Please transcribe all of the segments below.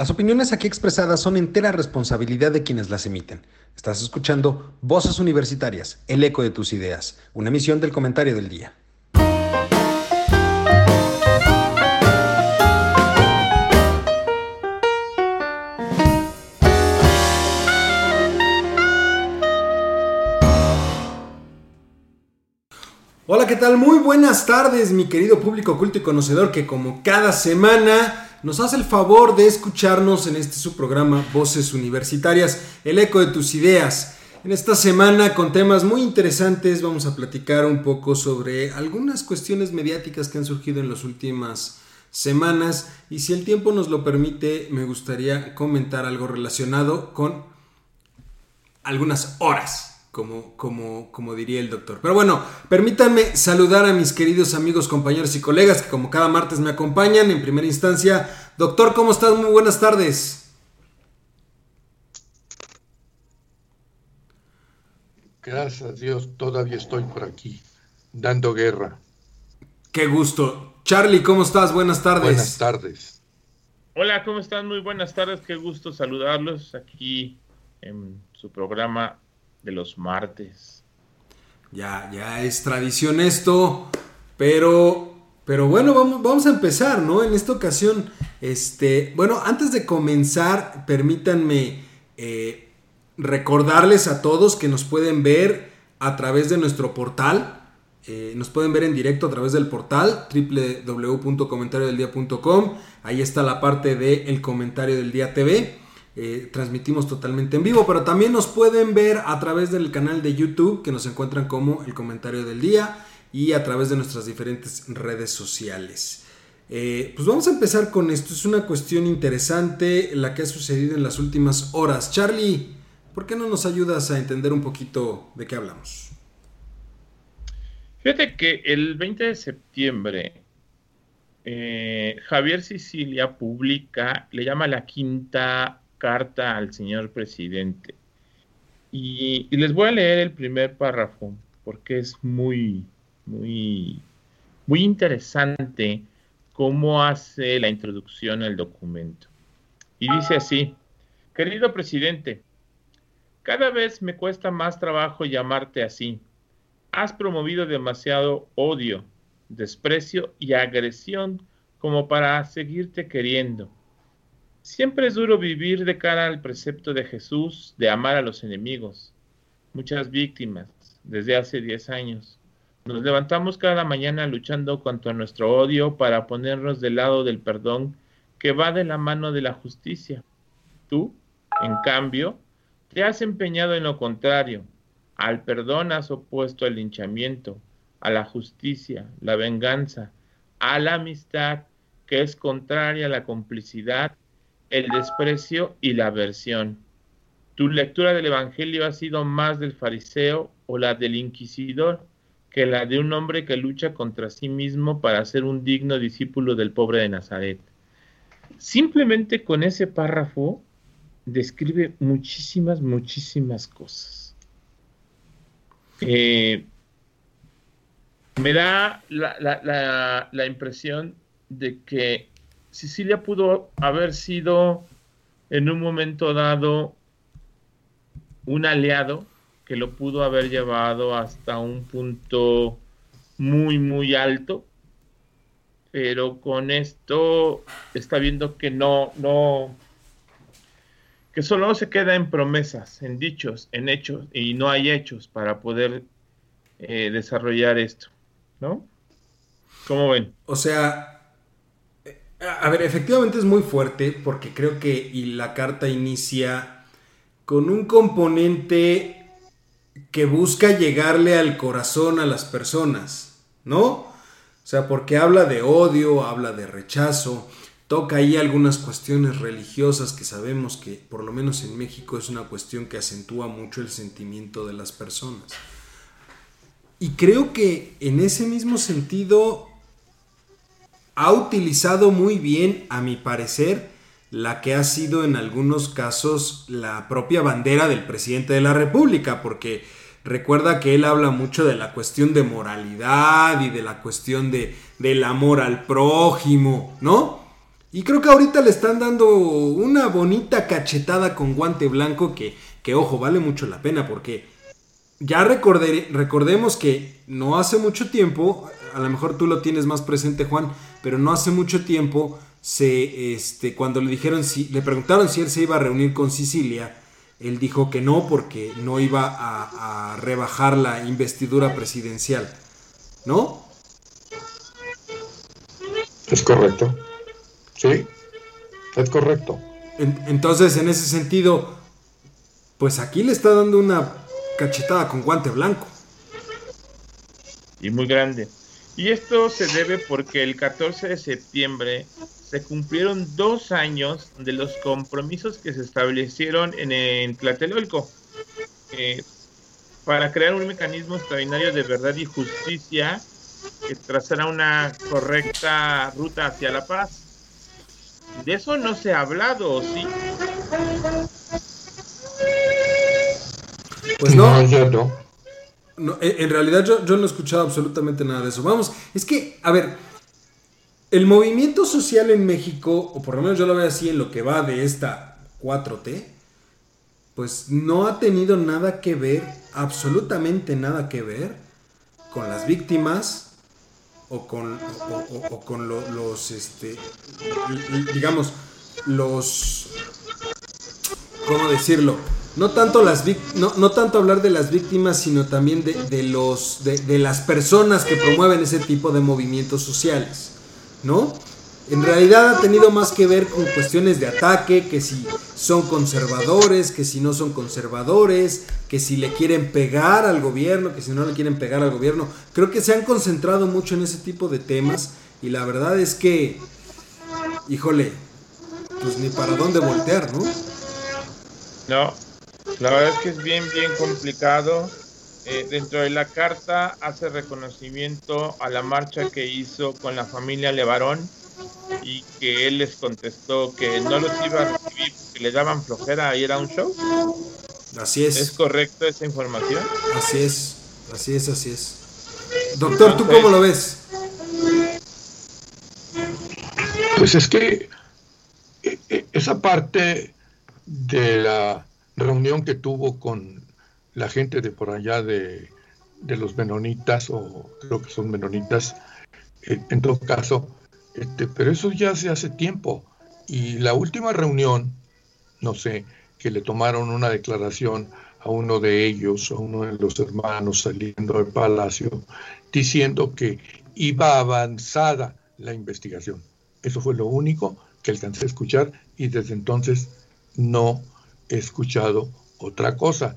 Las opiniones aquí expresadas son entera responsabilidad de quienes las emiten. Estás escuchando Voces Universitarias, el eco de tus ideas, una emisión del comentario del día. Hola, ¿qué tal? Muy buenas tardes, mi querido público culto y conocedor que como cada semana nos hace el favor de escucharnos en este su programa Voces Universitarias, el eco de tus ideas. En esta semana con temas muy interesantes vamos a platicar un poco sobre algunas cuestiones mediáticas que han surgido en las últimas semanas y si el tiempo nos lo permite me gustaría comentar algo relacionado con algunas horas como, como, como diría el doctor. Pero bueno, permítanme saludar a mis queridos amigos, compañeros y colegas que como cada martes me acompañan. En primera instancia, doctor, ¿cómo estás? Muy buenas tardes. Gracias a Dios, todavía estoy por aquí, dando guerra. Qué gusto. Charlie, ¿cómo estás? Buenas tardes. Buenas tardes. Hola, ¿cómo están? Muy buenas tardes. Qué gusto saludarlos aquí en su programa de los martes. Ya, ya es tradición esto, pero, pero bueno, vamos, a empezar, ¿no? En esta ocasión, este, bueno, antes de comenzar, permítanme eh, recordarles a todos que nos pueden ver a través de nuestro portal. Eh, nos pueden ver en directo a través del portal www.comentariodeldia.com. Ahí está la parte del el comentario del día TV. Eh, transmitimos totalmente en vivo, pero también nos pueden ver a través del canal de YouTube que nos encuentran como el comentario del día y a través de nuestras diferentes redes sociales. Eh, pues vamos a empezar con esto, es una cuestión interesante la que ha sucedido en las últimas horas. Charlie, ¿por qué no nos ayudas a entender un poquito de qué hablamos? Fíjate que el 20 de septiembre eh, Javier Sicilia publica, le llama la quinta carta al señor presidente. Y, les voy a leer el primer párrafo porque es muy, muy, muy interesante cómo hace la introducción al documento. Y dice así, querido presidente, cada vez me cuesta más trabajo llamarte así. Has promovido demasiado odio, desprecio y agresión como para seguirte queriendo. Siempre es duro vivir de cara al precepto de Jesús de amar a los enemigos. Muchas víctimas desde hace 10 años. Nos levantamos cada mañana luchando contra nuestro odio para ponernos del lado del perdón que va de la mano de la justicia. Tú, en cambio, te has empeñado en lo contrario. Al perdón has opuesto el linchamiento, a la justicia, la venganza, a la amistad, que es contraria a la complicidad el desprecio y la aversión. Tu lectura del Evangelio ha sido más del fariseo o la del inquisidor que la de un hombre que lucha contra sí mismo para ser un digno discípulo del pobre de Nazaret. Simplemente con ese párrafo describe muchísimas, muchísimas cosas. Eh, me da la, la impresión de que Sicilia pudo haber sido en un momento dado un aliado que lo pudo haber llevado hasta un punto muy, muy alto, pero con esto está viendo que no, no, que solo se queda en promesas, en dichos, en hechos, y no hay hechos para poder eh, desarrollar esto, ¿no? ¿Cómo ven? O sea, a ver, efectivamente es muy fuerte porque creo que y la carta inicia con un componente que busca llegarle al corazón a las personas, ¿no? O sea, porque habla de odio, habla de rechazo, toca ahí algunas cuestiones religiosas que sabemos que por lo menos en México es una cuestión que acentúa mucho el sentimiento de las personas. Y creo que en ese mismo sentido ha utilizado muy bien, a mi parecer, la que ha sido en algunos casos la propia bandera del presidente de la República, porque recuerda que él habla mucho de la cuestión de moralidad y de la cuestión de, del amor al prójimo, ¿no? Y creo que ahorita le están dando una bonita cachetada con guante blanco que, que ojo, vale mucho la pena porque ya recordemos que no hace mucho tiempo, a lo mejor tú lo tienes más presente Juan, pero no hace mucho tiempo se, este, cuando le dijeron si, le preguntaron si él se iba a reunir con Sicilia, él dijo que no porque no iba a, a rebajar la investidura presidencial, ¿no? Es correcto. Sí, es correcto. entonces, en ese sentido, pues aquí le está dando una cachetada con guante blanco. Y muy grande. Y esto se debe porque el 14 de septiembre se cumplieron dos años de los compromisos que se establecieron en, en Tlatelolco eh, para crear un mecanismo extraordinario de verdad y justicia que trazara una correcta ruta hacia la paz. De eso no se ha hablado, ¿sí? Pues no. no, en realidad yo, yo no he escuchado absolutamente nada de eso. Vamos, es que, a ver, el movimiento social en México, o por lo menos yo lo veo así en lo que va de esta 4T, pues no ha tenido nada que ver, absolutamente nada que ver, con las víctimas, o con, o, con los, este, digamos, los, ¿cómo decirlo? No tanto, las, no, no tanto hablar de las víctimas, sino también de, de los, de, de las personas que promueven ese tipo de movimientos sociales, ¿no? En realidad ha tenido más que ver con cuestiones de ataque, que si son conservadores, que si no son conservadores, que si le quieren pegar al gobierno, que si no le quieren pegar al gobierno. Creo que se han concentrado mucho en ese tipo de temas y la verdad es que, híjole, pues ni para dónde voltear, ¿no? No, la verdad es que es bien, bien complicado. Eh, dentro de la carta hace reconocimiento a la marcha que hizo con la familia Levarón y que él les contestó que no los iba a recibir porque le daban flojera y era un show. Así es. ¿Es correcto esa información? Así es, así es, así es. Doctor, ¿tú cómo lo ves? Pues es que eh, eh, esa parte de la reunión que tuvo con la gente de por allá de, de los menonitas, o creo que son menonitas, eh, en todo caso, este, pero eso ya se hace tiempo. Y la última reunión, no sé, que le tomaron una declaración a uno de ellos, a uno de los hermanos saliendo del palacio, diciendo que iba avanzada la investigación. Eso fue lo único que alcancé a escuchar y desde entonces no escuchado otra cosa.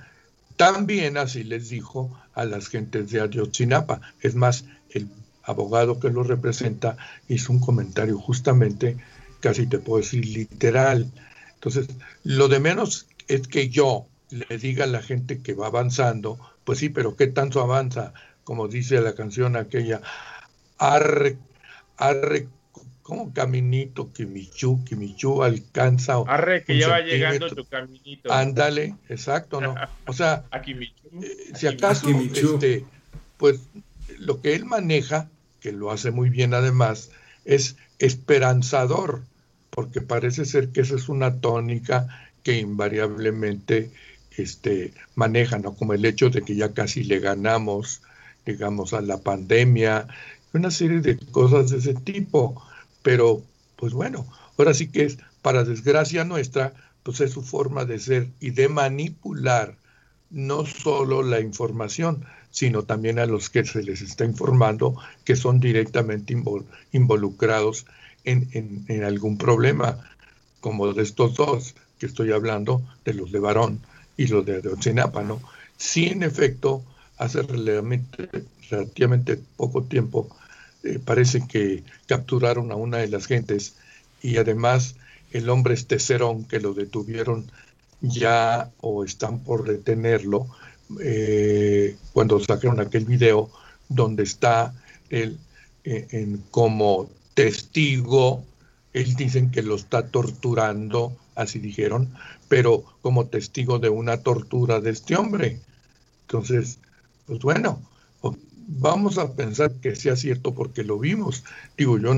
También así les dijo a las gentes de Ayotzinapa. Es más, el abogado que lo representa, hizo un comentario justamente, casi te puedo decir literal. Entonces, lo de menos es que yo le diga a la gente que va avanzando, pues sí, pero ¿qué tanto avanza? Como dice la canción aquella, arre, arre, como caminito que Michu, que Michu alcanza. Arre, que ya va llegando tu caminito. Ándale, exacto, ¿no? O sea, eh, si acaso, este, pues lo que él maneja que lo hace muy bien además, es esperanzador, porque parece ser que esa es una tónica que invariablemente este, maneja, ¿no? Como el hecho de que ya casi le ganamos, digamos, a la pandemia, una serie de cosas de ese tipo. Pero, pues bueno, ahora sí que es, para desgracia nuestra, pues es su forma de ser y de manipular no solo la información, sino también a los que se les está informando que son directamente involucrados en, algún problema, como de estos dos que estoy hablando, de los de Barón y los de Ochinapa, ¿no? Sí, en efecto, hace relativamente, relativamente poco tiempo eh, parece que capturaron a una de las gentes y además el hombre este Cerón que lo detuvieron ya o están por detenerlo, eh, cuando sacaron aquel video donde está él eh, en, como testigo, él dicen que lo está torturando, así dijeron, pero como testigo de una tortura de este hombre. Entonces, pues bueno, vamos a pensar que sea cierto porque lo vimos. Digo, yo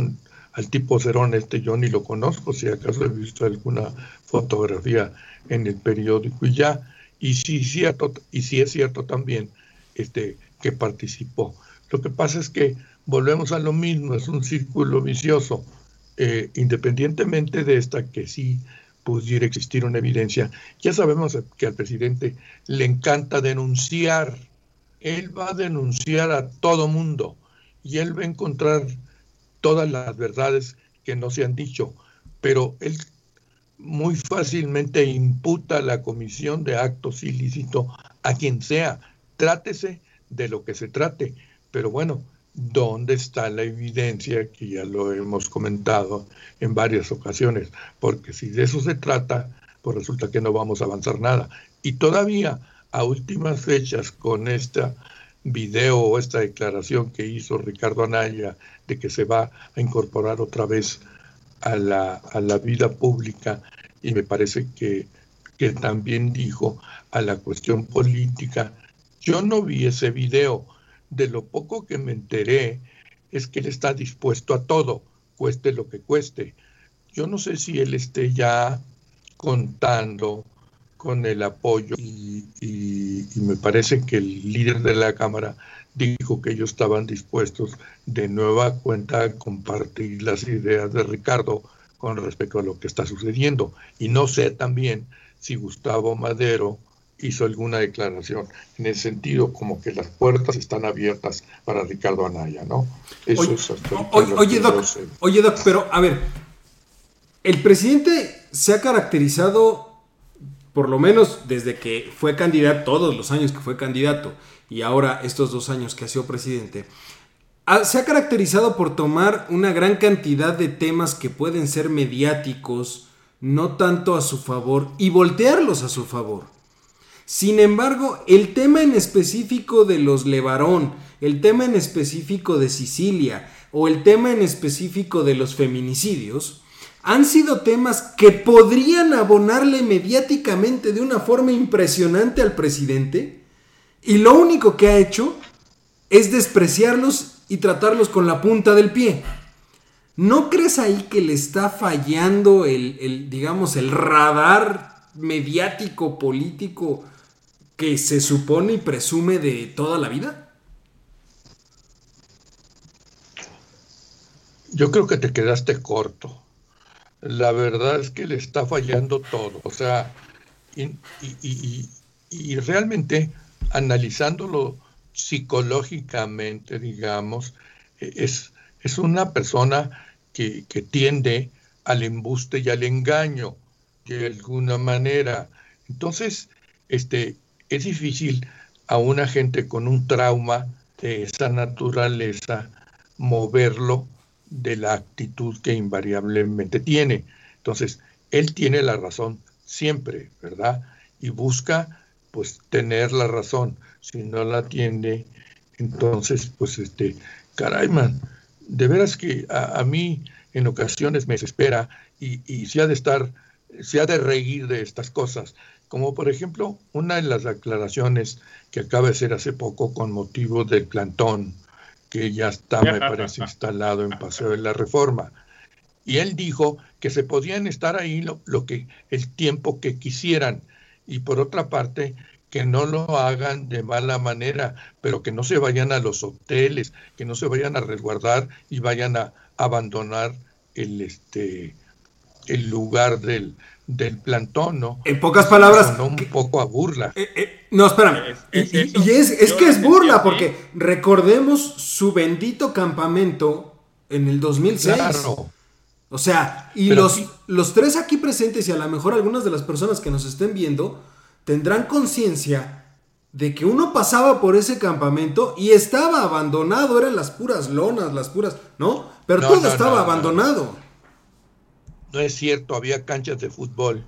al tipo Cerón este yo ni lo conozco, si acaso he visto alguna fotografía en el periódico y ya, y sí, cierto, y sí es cierto también este, que participó. Lo que pasa es que volvemos a lo mismo, es un círculo vicioso, eh, independientemente de esta que sí pudiera existir una evidencia, ya sabemos que al presidente le encanta denunciar, él va a denunciar a todo mundo y él va a encontrar todas las verdades que no se han dicho, pero él muy fácilmente imputa la comisión de actos ilícitos a quien sea, trátese de lo que se trate, pero bueno, ¿dónde está la evidencia? Que ya lo hemos comentado en varias ocasiones, porque si de eso se trata, pues resulta que no vamos a avanzar nada. Y todavía a últimas fechas con esta video o esta declaración que hizo Ricardo Anaya de que se va a incorporar otra vez a la, a la vida pública y me parece que, que también dijo a la cuestión política. Yo no vi ese video. De lo poco que me enteré es que él está dispuesto a todo, cueste lo que cueste. Yo no sé si él esté ya contando con el apoyo y, y, me parece que el líder de la Cámara dijo que ellos estaban dispuestos de nueva cuenta a compartir las ideas de Ricardo con respecto a lo que está sucediendo. Y no sé también si Gustavo Madero hizo alguna declaración en el sentido como que las puertas están abiertas para Ricardo Anaya, ¿no? Eso oye, es oye, Doc, oye, Doc, pero a ver, el presidente se ha caracterizado, por lo menos desde que fue candidato, todos los años que fue candidato, y ahora estos dos años que ha sido presidente, se ha caracterizado por tomar una gran cantidad de temas que pueden ser mediáticos, no tanto a su favor, y voltearlos a su favor. Sin embargo, el tema en específico de los Levarón, el tema en específico de Sicilia o el tema en específico de los feminicidios, han sido temas que podrían abonarle mediáticamente de una forma impresionante al presidente y lo único que ha hecho es despreciarlos y tratarlos con la punta del pie. ¿No crees ahí que le está fallando el, digamos, el radar mediático político que se supone y presume de toda la vida? Yo creo que te quedaste corto. La verdad es que le está fallando todo. O sea, y realmente analizándolo psicológicamente, digamos, e-, es, es una persona que, tiende al embuste y al engaño de alguna manera. Entonces, este, es difícil a una gente con un trauma de esa naturaleza moverlo de la actitud que invariablemente tiene. Entonces, él tiene la razón siempre, ¿verdad? Y busca pues tener la razón. Si no la tiene, entonces, pues este, caray, man, de veras que a, mí en ocasiones me desespera y, y se ha de estar, se ha de reír de estas cosas. Como por ejemplo, una de las aclaraciones que acaba de ser hace poco con motivo del plantón, que ya está, me parece, instalado en Paseo de la Reforma. Y él dijo que se podían estar ahí lo, lo que, el tiempo que quisieran, y por otra parte, que no lo hagan de mala manera, pero que no se vayan a los hoteles, que no se vayan a resguardar y vayan a abandonar el este el lugar del, del plantón, ¿no? En pocas palabras. un poco a burla. Eh, eh, no, espérame. y, es, es que es burla, porque recordemos su bendito campamento en el 2006. Claro. O sea, y los, los tres aquí presentes y a lo mejor algunas de las personas que nos estén viendo tendrán conciencia de que uno pasaba por ese campamento y estaba abandonado, eran las puras lonas, las puras, ¿no? Pero todo estaba abandonado. No es cierto, había canchas de fútbol.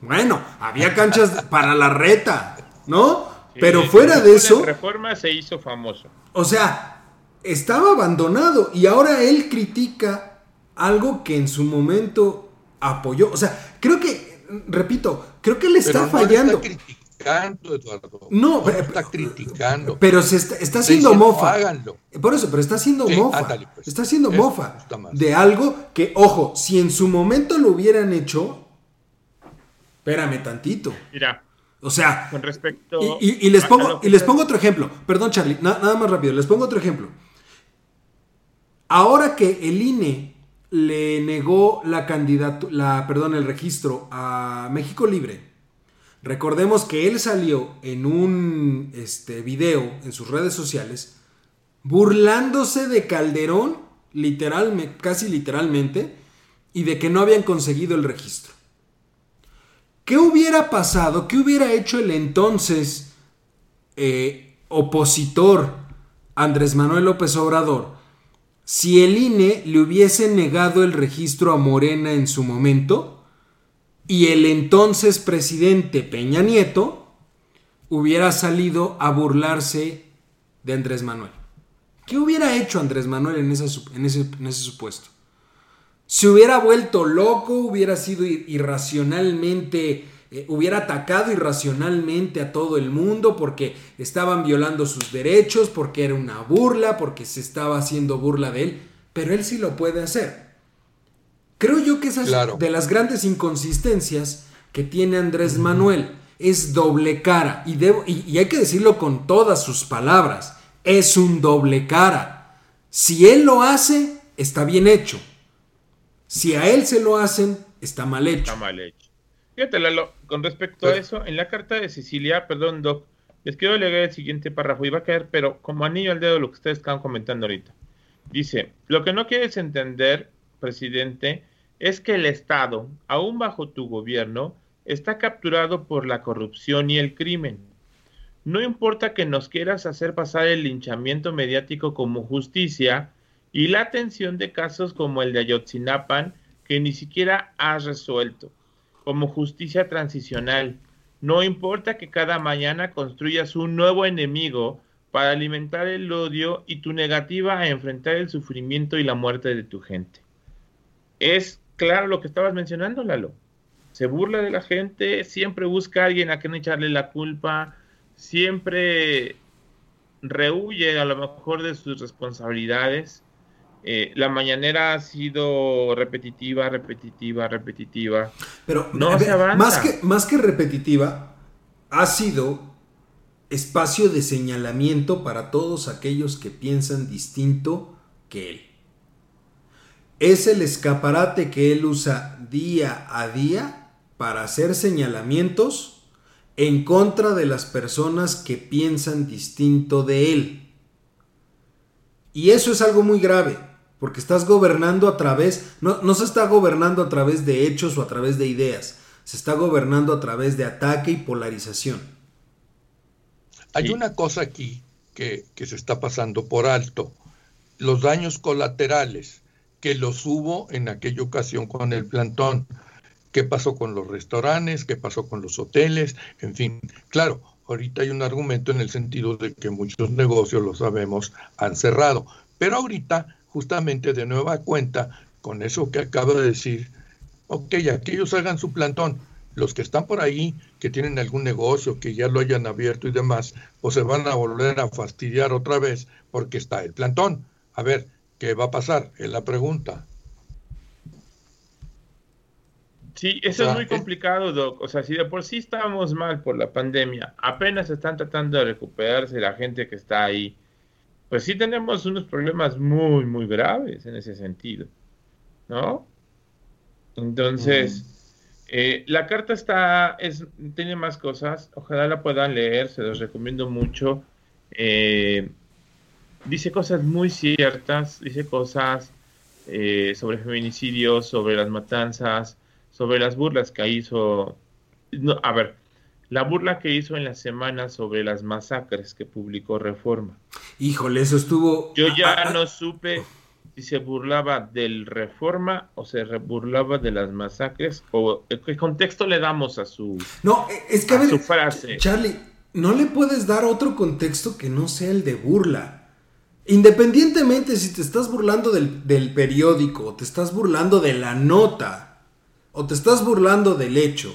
Bueno, había canchas para la reta, ¿no? Pero fuera de eso... Reforma se hizo famoso. O sea, estaba abandonado y ahora él critica algo que en su momento apoyó. O sea, creo que, repito, creo que le está fallando. criticando, Eduardo. No, pero, está criticando. Pero se está, está haciendo mofa. Por eso, pero está haciendo mofa. Pues. Está haciendo mofa de algo que, ojo, si en su momento lo hubieran hecho, espérame tantito. Mira. O sea, con respecto. Y, les, pongo, y les pongo otro ejemplo. Perdón, Charlie, nada más rápido. Les pongo otro ejemplo. Ahora que el INE le negó la candidatura, la, perdón, el registro a México Libre, recordemos que él salió en un este, video en sus redes sociales burlándose de Calderón, literalmente, casi literalmente, y de que no habían conseguido el registro. ¿Qué hubiera pasado? ¿Qué hubiera hecho el entonces eh, opositor Andrés Manuel López Obrador si el INE le hubiese negado el registro a Morena en su momento y el entonces presidente Peña Nieto hubiera salido a burlarse de Andrés Manuel. ¿Qué hubiera hecho Andrés Manuel en, ese, en ese supuesto? Se hubiera vuelto loco, hubiera sido irracionalmente eh, hubiera atacado irracionalmente a todo el mundo porque estaban violando sus derechos, porque era una burla, porque se estaba haciendo burla de él, pero él sí lo puede hacer. Creo yo que esa es de las grandes inconsistencias que tiene Andrés Manuel. Es doble cara y, debo, y hay que decirlo con todas sus palabras. Es un doble cara. Si él lo hace, está bien hecho. Si a él se lo hacen, está mal hecho. Está mal hecho. Fíjate, Lalo, con respecto a eso, en la carta de Sicilia, perdón, Doc, les quiero leer el siguiente párrafo. Iba a caer, pero como anillo al dedo lo que ustedes están comentando ahorita. Dice, lo que no quieres entender, presidente, es que el Estado, aún bajo tu gobierno, está capturado por la corrupción y el crimen. No importa que nos quieras hacer pasar el linchamiento mediático como justicia y la atención de casos como el de Ayotzinapan que ni siquiera has resuelto como justicia transicional. No importa que cada mañana construyas un nuevo enemigo para alimentar el odio y tu negativa a enfrentar el sufrimiento y la muerte de tu gente. Es claro lo que estabas mencionando, Lalo. Se burla de la gente, siempre busca a alguien a quien echarle la culpa, siempre rehuye a lo mejor de sus responsabilidades. Eh, la mañanera ha sido repetitiva, repetitiva, repetitiva. Pero no Más que, más que repetitiva, ha sido espacio de señalamiento para todos aquellos que piensan distinto que él. Es el escaparate que él usa día a día para hacer señalamientos en contra de las personas que piensan distinto de él. Y eso es algo muy grave porque estás gobernando a través, no, no se está gobernando a través de hechos o a través de ideas, se está gobernando a través de ataque y polarización. Hay una cosa aquí que, que, se está pasando por alto, los daños colaterales, que los hubo en aquella ocasión con el plantón. ¿Qué pasó con los restaurantes? ¿Qué pasó con los hoteles? En fin, claro, ahorita hay un argumento en el sentido de que muchos negocios, lo sabemos, han cerrado. Pero ahorita justamente de nueva cuenta con eso que acabo de decir, ok, aquellos hagan su plantón, los que están por ahí, que tienen algún negocio, que ya lo hayan abierto y demás, o se van a volver a fastidiar otra vez porque está el plantón. A ver, ¿qué va a pasar? Es la pregunta. Sí, eso es muy complicado, Doc. O sea, si de por sí estábamos mal por la pandemia, apenas están tratando de recuperarse la gente que está ahí pues sí tenemos unos problemas muy, muy graves en ese sentido, ¿no? Entonces, eh, la carta está, es, tiene más cosas, ojalá la puedan leer, se los recomiendo mucho. Eh, dice cosas muy ciertas, dice cosas eh, sobre feminicidios, sobre las matanzas, sobre las burlas que hizo... No, a ver, la burla que hizo en la semana sobre las masacres que publicó Reforma. Híjole, eso estuvo... Yo ya no supe si se burlaba del Reforma o se burlaba de las masacres o qué contexto le damos a su, no, es que su frase. Charlie, no le puedes dar otro contexto que no sea el de burla. Independientemente si te estás burlando del, del periódico, o te estás burlando de la nota, o te estás burlando del hecho,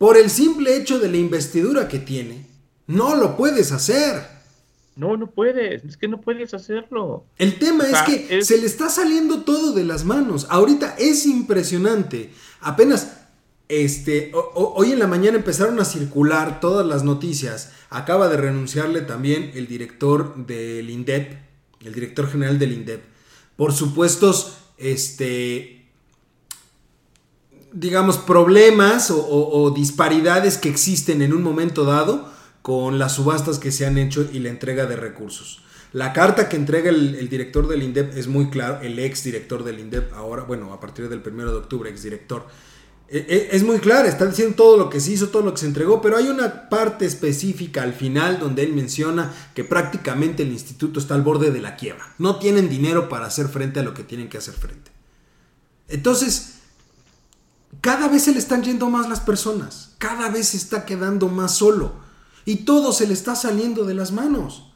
por el simple hecho de la investidura que tiene, no lo puedes hacer. No, no puedes, es que no puedes hacerlo. El tema es que se le está saliendo todo de las manos. Ahorita es impresionante. Apenas, este, hoy en la mañana empezaron a circular todas las noticias. Acaba de renunciarle también el director del INDEP, el director general del INDEP, por supuestos, este, digamos, problemas o, disparidades que existen en un momento dado con las subastas que se han hecho y la entrega de recursos. La carta que entrega el, director del INDEP es muy claro, el ex director del INDEP, ahora, bueno, a partir del 1 de octubre, ex director, e, e, es muy clara, está diciendo todo lo que se hizo, todo lo que se entregó, pero hay una parte específica al final donde él menciona que prácticamente el instituto está al borde de la quiebra. No tienen dinero para hacer frente a lo que tienen que hacer frente. Entonces, cada vez se le están yendo más las personas, cada vez se está quedando más solo y todo se le está saliendo de las manos.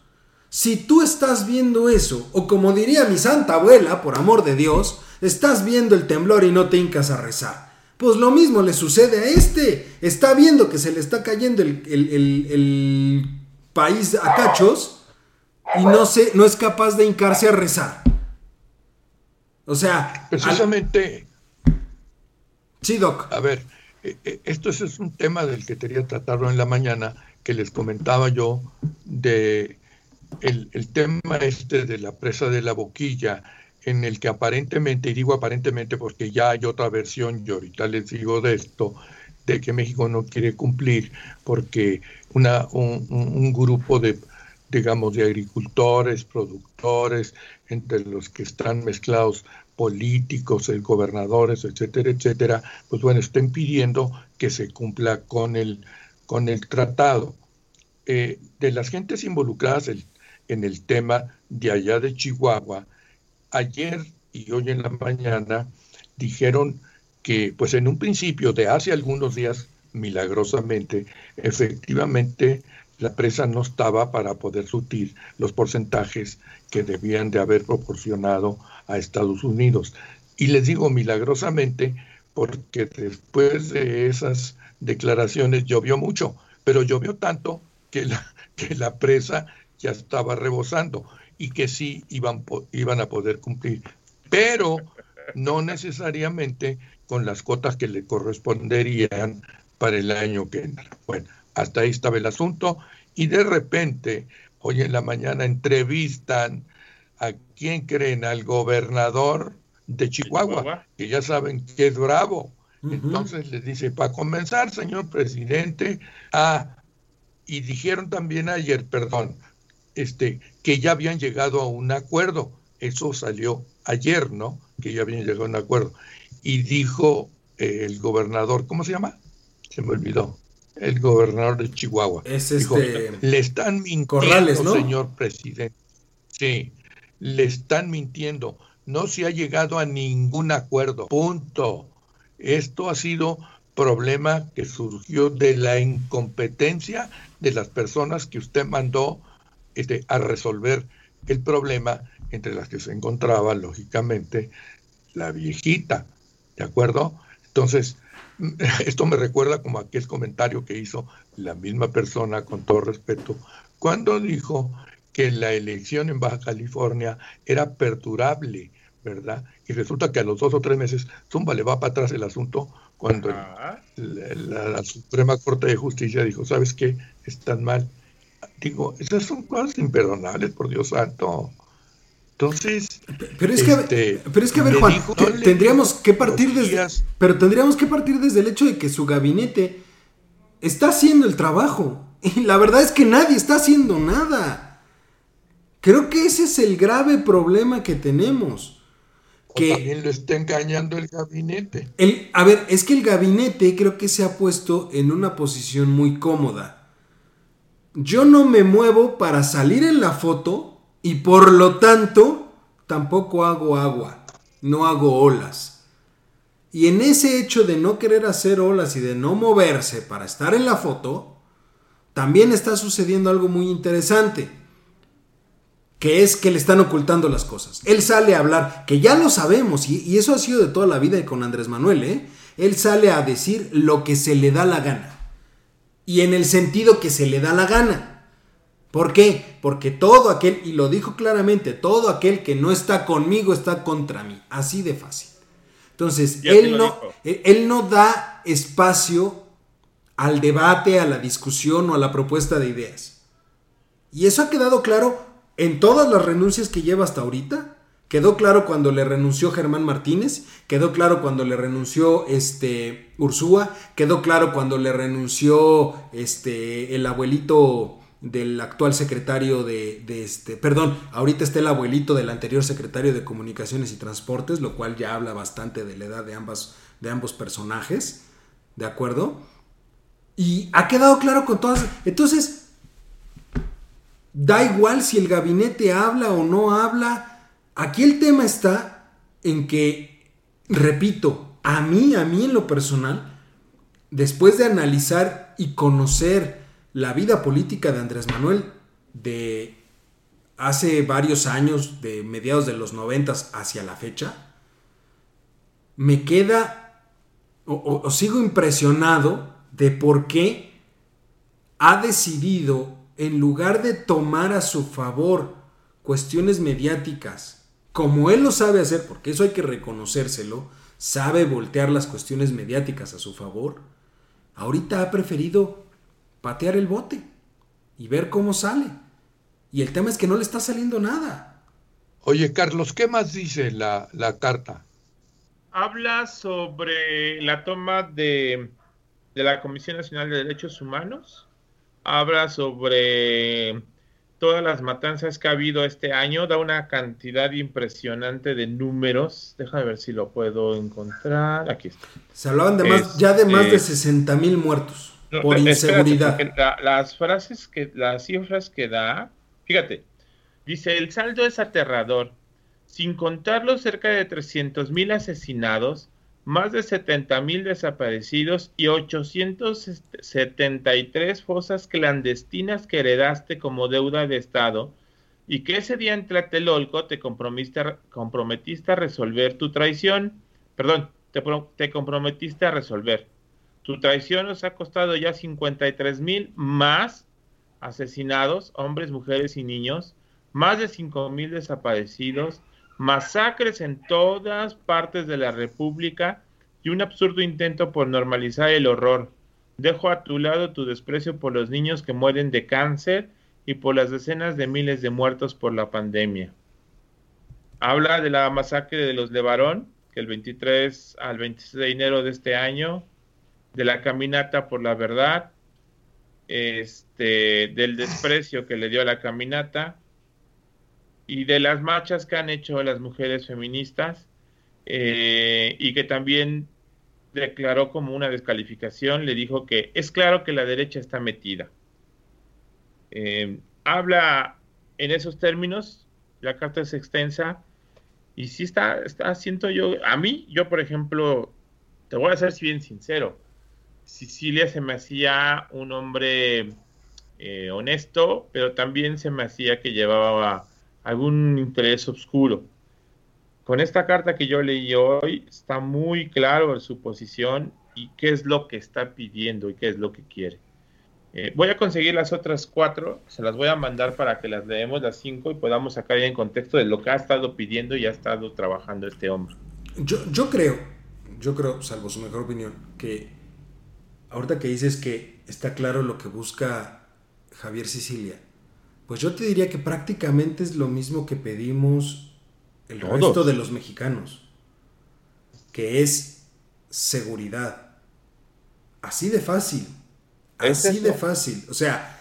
Si tú estás viendo eso, o como diría mi santa abuela, por amor de Dios, estás viendo el temblor y no te hincas a rezar. Pues lo mismo le sucede a este. Está viendo que se le está cayendo el, país a cachos y no, se, no es capaz de hincarse a rezar. O sea... Precisamente... Sí, Doc. A ver, eh, eh, esto es un tema del que quería tratarlo en la mañana, que les comentaba yo, de el, tema este de la presa de la boquilla, en el que aparentemente, y digo aparentemente porque ya hay otra versión, y ahorita les digo de esto, de que México no quiere cumplir porque una, un grupo de, digamos, de agricultores, productores, entre los que están mezclados políticos, el gobernadores, etcétera, etcétera, pues bueno, estén pidiendo que se cumpla con el, con el tratado. Eh, de las gentes involucradas en el tema de allá de Chihuahua, ayer y hoy en la mañana dijeron que, pues en un principio de hace algunos días, milagrosamente, efectivamente la presa no estaba para poder surtir los porcentajes que debían de haber proporcionado a Estados Unidos. Y les digo milagrosamente porque después de esas declaraciones llovió mucho, pero llovió tanto que la, que la presa ya estaba rebosando y que sí iban, iban a poder cumplir, pero no necesariamente con las cotas que le corresponderían para el año que entra. Bueno, hasta ahí estaba el asunto y de repente, hoy en la mañana entrevistan a quién creen, al gobernador de Chihuahua, que ya saben que es bravo. Entonces les dice, para comenzar, señor presidente, ah, y dijeron también ayer, perdón, este, que ya habían llegado a un acuerdo. Eso salió ayer, ¿no? Que ya habían llegado a un acuerdo. Y dijo eh, el gobernador, ¿cómo se llama? Se me olvidó el gobernador de Chihuahua. Es este... le están mintiendo, señor presidente. Sí, le están mintiendo. No se ha llegado a ningún acuerdo. Punto. Esto ha sido problema que surgió de la incompetencia de las personas que usted mandó este, a resolver el problema, entre las que se encontraba, lógicamente, la viejita. ¿De acuerdo? Entonces, Esto me recuerda como aquel comentario que hizo la misma persona, con todo respeto, cuando dijo que la elección en Baja California era perdurable, ¿verdad? Y resulta que a los dos o tres meses, Zumba le va para atrás el asunto cuando la, Suprema Corte de Justicia dijo, ¿sabes qué? Están mal. Digo, esas son cosas imperdonables, por Dios santo. Entonces, pero es que, este, pero es que a ver, Juan, tendríamos que partir desde, pero tendríamos que partir desde el hecho de que su gabinete está haciendo el trabajo y la verdad es que nadie está haciendo nada. Creo que ese es el grave problema que tenemos. que también lo está engañando el gabinete. El, a ver, es que el gabinete creo que se ha puesto en una posición muy cómoda. Yo no me muevo para salir en la foto y por lo tanto tampoco hago agua, no hago olas. Y en ese hecho de no querer hacer olas y de no moverse para estar en la foto, también está sucediendo algo muy interesante, que es que le están ocultando las cosas. Él sale a hablar, que ya lo sabemos, y, eso ha sido de toda la vida y con Andrés Manuel, ¿eh? Él sale a decir lo que se le da la gana. y en el sentido que se le da la gana. ¿Por qué? Porque todo aquel, y lo dijo claramente, todo aquel que no está conmigo está contra mí. Así de fácil. Entonces, él no, él no da espacio al debate, a la discusión o a la propuesta de ideas. Y eso ha quedado claro en todas las renuncias que lleva hasta ahorita. Quedó claro cuando le renunció Germán Martínez, quedó claro cuando le renunció este Ursúa, quedó claro cuando le renunció este el abuelito del actual secretario de, este, perdón, ahorita está el abuelito del anterior secretario de Comunicaciones y Transportes, lo cual ya habla bastante de la edad de ambas de ambos personajes, ¿de acuerdo? Y ha quedado claro con todas. Entonces, da igual si el gabinete habla o no habla. Aquí el tema está en que, repito, a mí, a mí en lo personal, después de analizar y conocer la vida política de Andrés Manuel de hace varios años, de mediados de los noventas hacia la fecha, me queda o sigo impresionado de por qué ha decidido, en lugar de tomar a su favor cuestiones mediáticas, como él lo sabe hacer, porque eso hay que reconocérselo, sabe voltear las cuestiones mediáticas a su favor, ahorita ha preferido patear el bote y ver cómo sale. Y el tema es que no le está saliendo nada. Oye, Carlos, ¿qué más dice la, la carta? Habla sobre la toma de de la Comisión Nacional de Derechos Humanos. Habla sobre todas las matanzas que ha habido este año, da una cantidad impresionante de números. Déjame ver si lo puedo encontrar. Aquí está. Se hablaban de más, ya de más de 60 este, mil muertos por inseguridad. las frases que, las cifras que da, fíjate, dice el saldo es aterrador. Sin contar los cerca de 300 mil asesinados, más de 70 mil desaparecidos y 873 fosas clandestinas que heredaste como deuda de Estado y que ese día en Tlatelolco te comprometiste, a resolver tu traición, perdón, te, te comprometiste a resolver. Tu traición nos ha costado ya 53 mil más asesinados, hombres, mujeres y niños, más de 5 mil desaparecidos, masacres en todas partes de la República y un absurdo intento por normalizar el horror. Dejo a tu lado tu desprecio por los niños que mueren de cáncer y por las decenas de miles de muertos por la pandemia. Habla de la masacre de los Levarón, que el 23 al 26 de enero de este año, de la caminata por la verdad, este, del desprecio que le dio a la caminata, y de las marchas que han hecho las mujeres feministas eh, y que también declaró como una descalificación, le dijo que es claro que la derecha está metida. Eh, habla en esos términos, la carta es extensa y sí está, está, siento yo, a mí, yo por ejemplo, te voy a ser bien sincero, Sicilia se me hacía un hombre eh, honesto, pero también se me hacía que llevaba algún interés oscuro. Con esta carta que yo leí hoy está muy claro su posición y qué es lo que está pidiendo y qué es lo que quiere. Eh, voy a conseguir las otras cuatro, se las voy a mandar para que las leemos las cinco y podamos sacar ya en contexto de lo que ha estado pidiendo y ha estado trabajando este hombre. Yo, yo creo, yo creo, salvo su mejor opinión, que ahorita que dices que está claro lo que busca Javier Sicilia, pues yo te diría que prácticamente es lo mismo que pedimos el resto de los mexicanos, que es seguridad. Así de fácil. Así de fácil. O sea,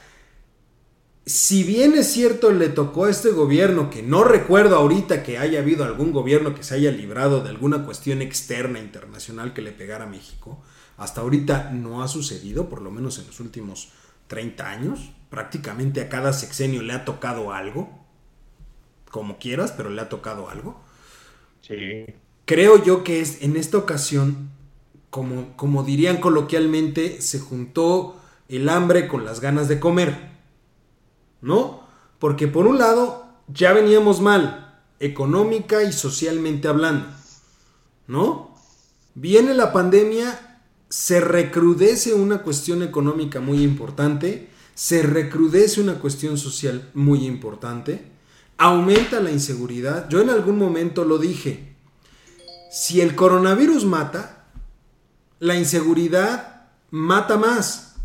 si bien es cierto le tocó a este gobierno, que no recuerdo ahorita que haya habido algún gobierno que se haya librado de alguna cuestión externa internacional que le pegara a México, hasta ahorita no ha sucedido, por lo menos en los últimos 30 años. Prácticamente a cada sexenio le ha tocado algo como quieras, pero le ha tocado algo. Sí. Creo yo que es en esta ocasión, como, como dirían coloquialmente, se juntó el hambre con las ganas de comer. ¿No? Porque por un lado, ya veníamos mal, económica y socialmente hablando. ¿No? Viene la pandemia, se recrudece una cuestión económica muy importante, se recrudece una cuestión social muy importante, aumenta la inseguridad. Yo en algún momento lo dije, si el coronavirus mata, la inseguridad mata más.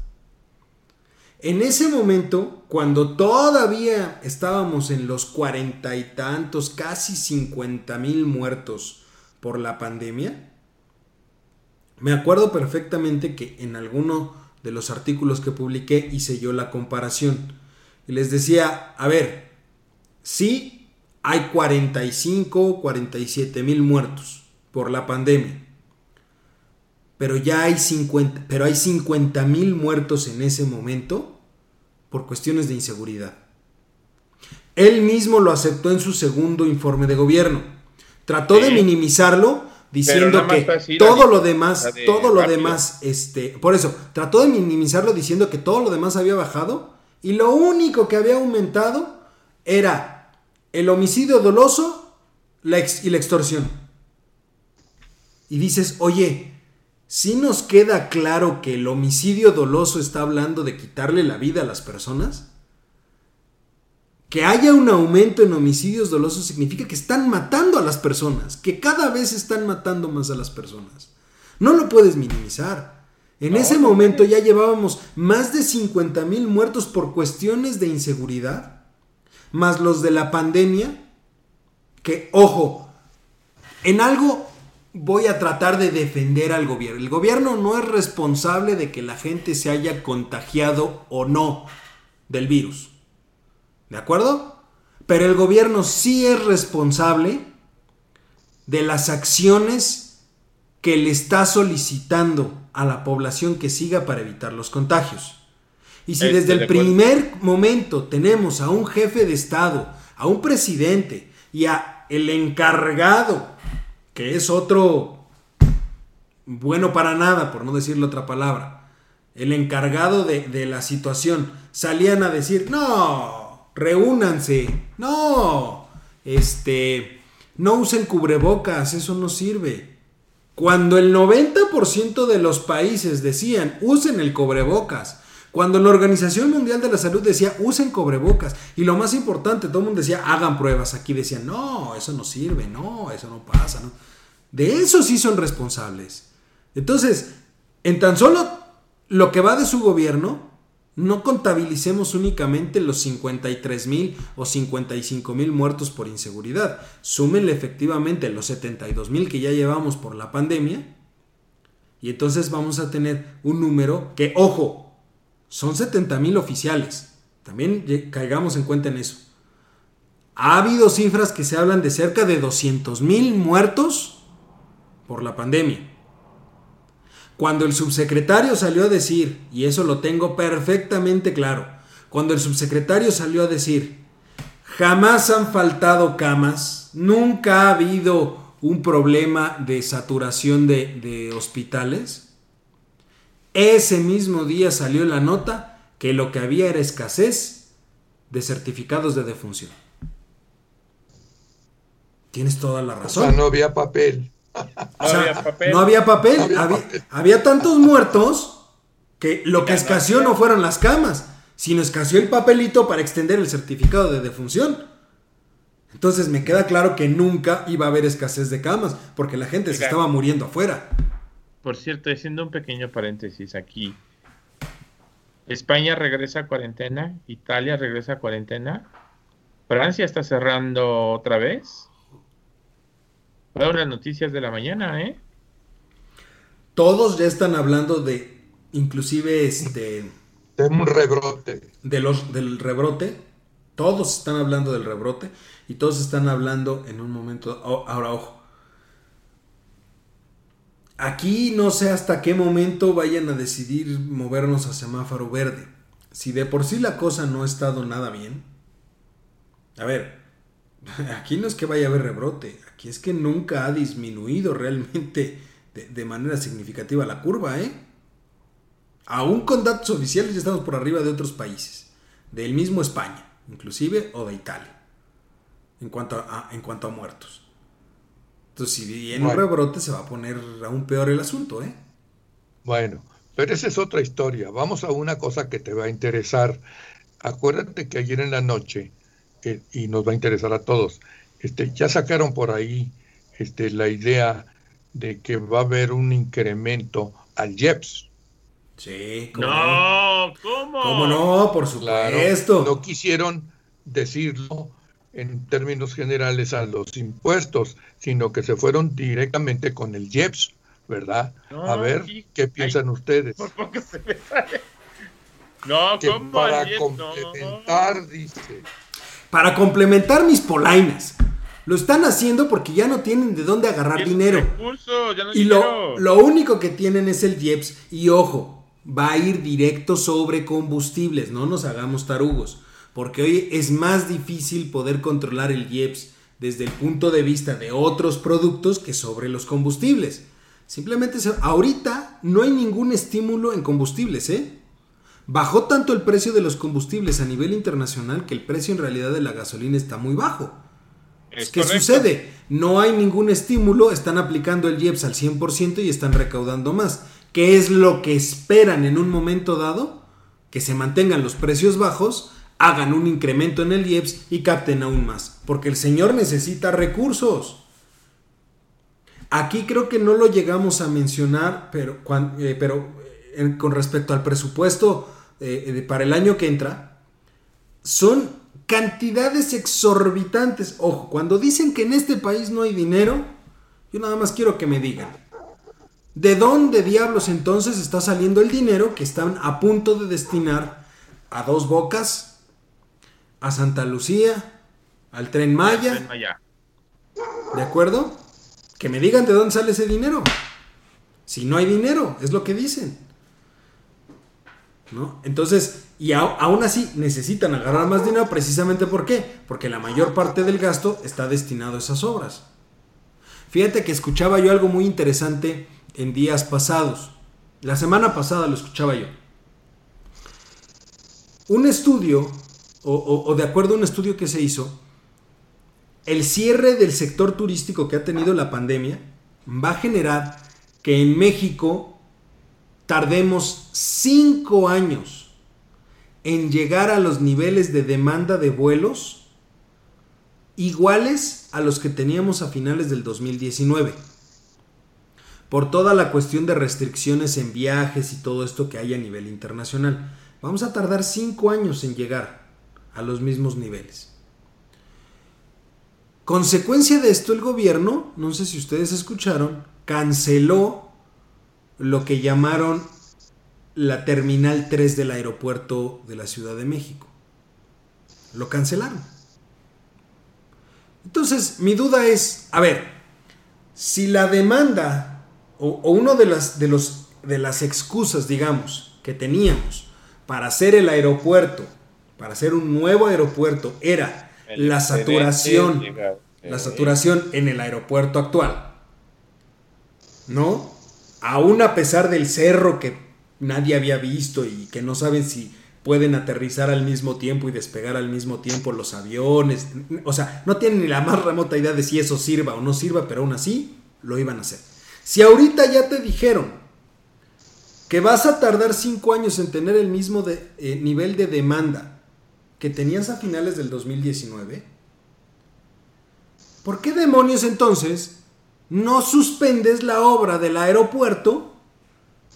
En ese momento, cuando todavía estábamos en los cuarenta y tantos, casi cincuenta mil muertos por la pandemia, me acuerdo perfectamente que en alguno de los artículos que publiqué hice yo la comparación. Y les decía, a ver, sí hay 45, 47 mil muertos por la pandemia. Pero ya hay 50, pero hay 50 mil muertos en ese momento por cuestiones de inseguridad. Él mismo lo aceptó en su segundo informe de gobierno. Trató de minimizarlo diciendo que todo lo demás, todo lo demás, este, por eso, trató de minimizarlo diciendo que todo lo demás había bajado y lo único que había aumentado era el homicidio doloso la y la extorsión. Y dices, oye, si nos queda claro que el homicidio doloso está hablando de quitarle la vida a las personas? Que haya un aumento en homicidios dolosos significa que están matando a las personas, que cada vez están matando más a las personas. No lo puedes minimizar. En ese momento ya llevábamos más de 50 mil muertos por cuestiones de inseguridad, más los de la pandemia, que, ojo, en algo voy a tratar de defender al gobierno. El gobierno no es responsable de que la gente se haya contagiado o no del virus. ¿De acuerdo? Pero el gobierno sí es responsable de las acciones que le está solicitando a la población que siga para evitar los contagios. Y si desde el primer momento tenemos a un jefe de Estado, a un presidente y a el encargado, que es otro bueno para nada, por no decirle otra palabra, el encargado de, de la situación, salían a decir, no, reúnanse. No, este, no usen cubrebocas, eso no sirve. Cuando el 90% de los países decían, usen el cubrebocas. Cuando la Organización Mundial de la Salud decía, usen cubrebocas. Y lo más importante, todo el mundo decía, hagan pruebas. Aquí decían, no, eso no sirve, no, eso no pasa. De eso sí son responsables. Entonces, en tan solo lo que va de su gobierno, no contabilicemos únicamente los 53 mil o 55 mil muertos por inseguridad. Súmenle efectivamente los 72 mil que ya llevamos por la pandemia. Y entonces vamos a tener un número que, ojo, son 70 mil oficiales. También caigamos en cuenta en eso. Ha habido cifras que se hablan de cerca de 200 mil muertos por la pandemia. Cuando el subsecretario salió a decir, y eso lo tengo perfectamente claro, cuando el subsecretario salió a decir, jamás han faltado camas, nunca ha habido un problema de saturación de, hospitales, ese mismo día salió la nota que lo que había era escasez de certificados de defunción. Tienes toda la razón. no había papel. No, había, papel. había, tantos muertos que lo que escaseó no fueron las camas, sino escaseó el papelito para extender el certificado de defunción. Entonces me queda claro que nunca iba a haber escasez de camas, porque la gente se estaba muriendo afuera. Por cierto, haciendo un pequeño paréntesis aquí. España regresa a cuarentena, Italia regresa a cuarentena, Francia está cerrando otra vez. Fueron las noticias de la mañana, ¿eh? Todos ya están hablando de, inclusive, este... De un rebrote. De los, del rebrote. Todos están hablando del rebrote y todos están hablando en un momento... Ahora, ojo. Aquí no sé hasta qué momento vayan a decidir movernos a semáforo verde. Si de por sí la cosa no ha estado nada bien. A ver, aquí no es que vaya a haber rebrote, aquí es que nunca ha disminuido realmente de, manera significativa la curva, ¿eh? Aún con datos oficiales ya estamos por arriba de otros países, del mismo España, inclusive, o de Italia, en cuanto a, en cuanto a muertos. Entonces, si viene un rebrote, se va a poner aún peor el asunto, ¿eh? Bueno, pero esa es otra historia. Vamos a una cosa que te va a interesar. Acuérdate que ayer en la noche, eh, y nos va a interesar a todos, este, ya sacaron por ahí este, la idea de que va a haber un incremento al IEPS. Sí, ¿cómo no? ¿Cómo? ¿Cómo no? Por supuesto. no quisieron decirlo en términos generales a los impuestos, sino que se fueron directamente con el IEPS, ¿verdad? a ver, ¿qué piensan ustedes? Por poco se me sale. No, que para complementar, dice. Para complementar mis polainas. Lo están haciendo porque ya no tienen de dónde agarrar dinero. y lo, lo, único que tienen es el IEPS. Y ojo, va a ir directo sobre combustibles. No nos hagamos tarugos. Porque hoy es más difícil poder controlar el IEPS desde el punto de vista de otros productos que sobre los combustibles. Simplemente ahorita no hay ningún estímulo en combustibles, ¿eh? Bajó tanto el precio de los combustibles a nivel internacional que el precio en realidad de la gasolina está muy bajo. ¿Qué sucede? No hay ningún estímulo, están aplicando el IEPS al 100% y están recaudando más. ¿Qué es lo que esperan en un momento dado? Que se mantengan los precios bajos, hagan un incremento en el IEPS y capten aún más. Porque el señor necesita recursos. Aquí creo que no lo llegamos a mencionar, pero, eh, pero eh, con respecto al presupuesto eh, para el año que entra, son cantidades exorbitantes. Ojo, cuando dicen que en este país no hay dinero, yo nada más quiero que me digan, ¿de dónde diablos entonces está saliendo el dinero que están a punto de destinar a dos bocas, a Santa Lucía, al tren Maya? ¿De acuerdo? Que me digan de dónde sale ese dinero. Si no hay dinero, es lo que dicen. ¿No? Entonces, y aún así necesitan agarrar más dinero precisamente ¿por qué? Porque la mayor parte del gasto está destinado a esas obras. Fíjate que escuchaba yo algo muy interesante en días pasados. La semana pasada lo escuchaba yo. Un estudio, o, o de acuerdo a un estudio que se hizo, el cierre del sector turístico que ha tenido la pandemia va a generar que en México tardemos cinco años en llegar a los niveles de demanda de vuelos iguales a los que teníamos a finales del 2019. Por toda la cuestión de restricciones en viajes y todo esto que hay a nivel internacional. Vamos a tardar cinco años en llegar a los mismos niveles. Consecuencia de esto, el gobierno, no sé si ustedes escucharon, canceló lo que llamaron la Terminal 3 del aeropuerto de la Ciudad de México. Lo cancelaron. Entonces, mi duda es, a ver, si la demanda o, una de las, de, los, de las excusas, digamos, que teníamos para hacer el aeropuerto, para hacer un nuevo aeropuerto, era la saturación, la saturación en el aeropuerto actual, ¿no? Aún a pesar del cerro que nadie había visto y que no saben si pueden aterrizar al mismo tiempo y despegar al mismo tiempo los aviones. O sea, no tienen ni la más remota idea de si eso sirva o no sirva, pero aún así lo iban a hacer. Si ahorita ya te dijeron que vas a tardar cinco años en tener el mismo eh, nivel de demanda que tenías a finales del 2019, ¿por qué demonios entonces no suspendes la obra del aeropuerto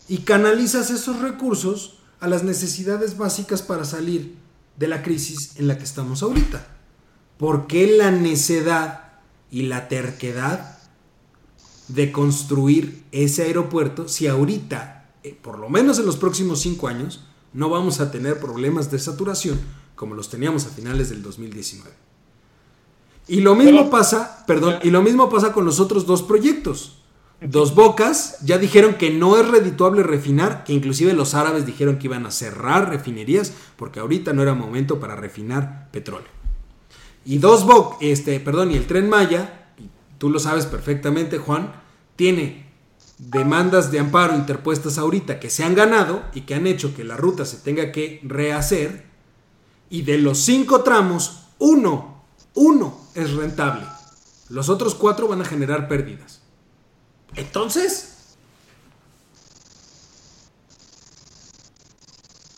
y canalizas esos recursos a las necesidades básicas para salir de la crisis en la que estamos ahorita. ¿Por qué la necedad y la terquedad de construir ese aeropuerto si ahorita, eh, por lo menos en los próximos cinco años, no vamos a tener problemas de saturación como los teníamos a finales del 2019? Y lo mismo pasa, perdón, y lo mismo pasa con los otros dos proyectos. Dos Bocas ya dijeron que no es redituable refinar, que inclusive los árabes dijeron que iban a cerrar refinerías porque ahorita no era momento para refinar petróleo. Y Dos Bocas, este, perdón, y el Tren Maya, tú lo sabes perfectamente, Juan, tiene demandas de amparo interpuestas ahorita que se han ganado y que han hecho que la ruta se tenga que rehacer. Y de los cinco tramos, uno, uno es rentable. Los otros cuatro van a generar pérdidas. Entonces,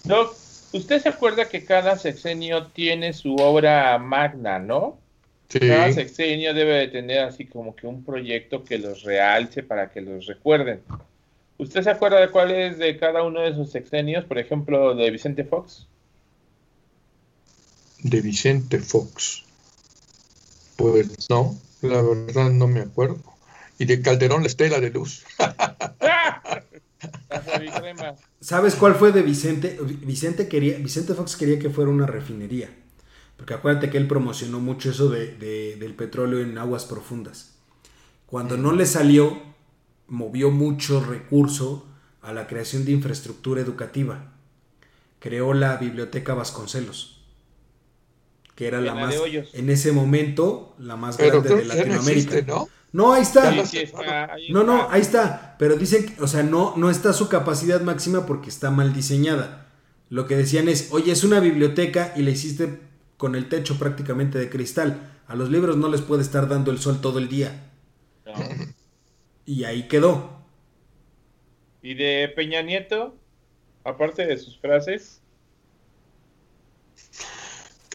Doc, usted se acuerda que cada sexenio tiene su obra magna, ¿no? Cada sexenio debe de tener así como que un proyecto que los realce para que los recuerden. ¿Usted se acuerda de cuál es de cada uno de sus sexenios? Por ejemplo, de Vicente Fox. De Vicente Fox. Pues no, la verdad no me acuerdo. Y de Calderón la Estela de Luz. ¿Sabes cuál fue de Vicente? Vicente, quería, Vicente Fox quería que fuera una refinería. Porque acuérdate que él promocionó mucho eso de, del petróleo en aguas profundas. Cuando no le salió, movió mucho recurso a la creación de infraestructura educativa. Creó la Biblioteca Vasconcelos, que era la, más, en ese momento, la más grande de Latinoamérica. ¿no? No, ahí está. no, no, ahí está. Pero dicen, que, o sea, no, no está su capacidad máxima porque está mal diseñada. Lo que decían es, oye, es una biblioteca y la hiciste con el techo prácticamente de cristal. A los libros no les puede estar dando el sol todo el día. Y ahí quedó. ¿Y de Peña Nieto? Aparte de sus frases.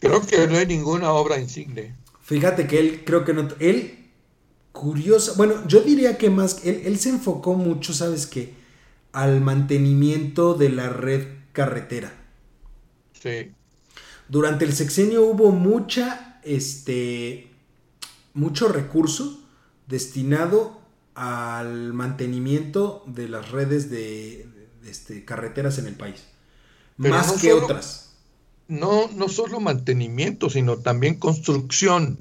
Creo que no hay ninguna obra insigne. Fíjate que él, creo que no. Él, curioso. Bueno, yo diría que más. Él, él se enfocó mucho, ¿sabes qué? Al mantenimiento de la red carretera. Sí. Durante el sexenio hubo mucha, este, mucho recurso destinado al mantenimiento de las redes de, este, carreteras en el país. más que otras. No, no solo mantenimiento, sino también construcción.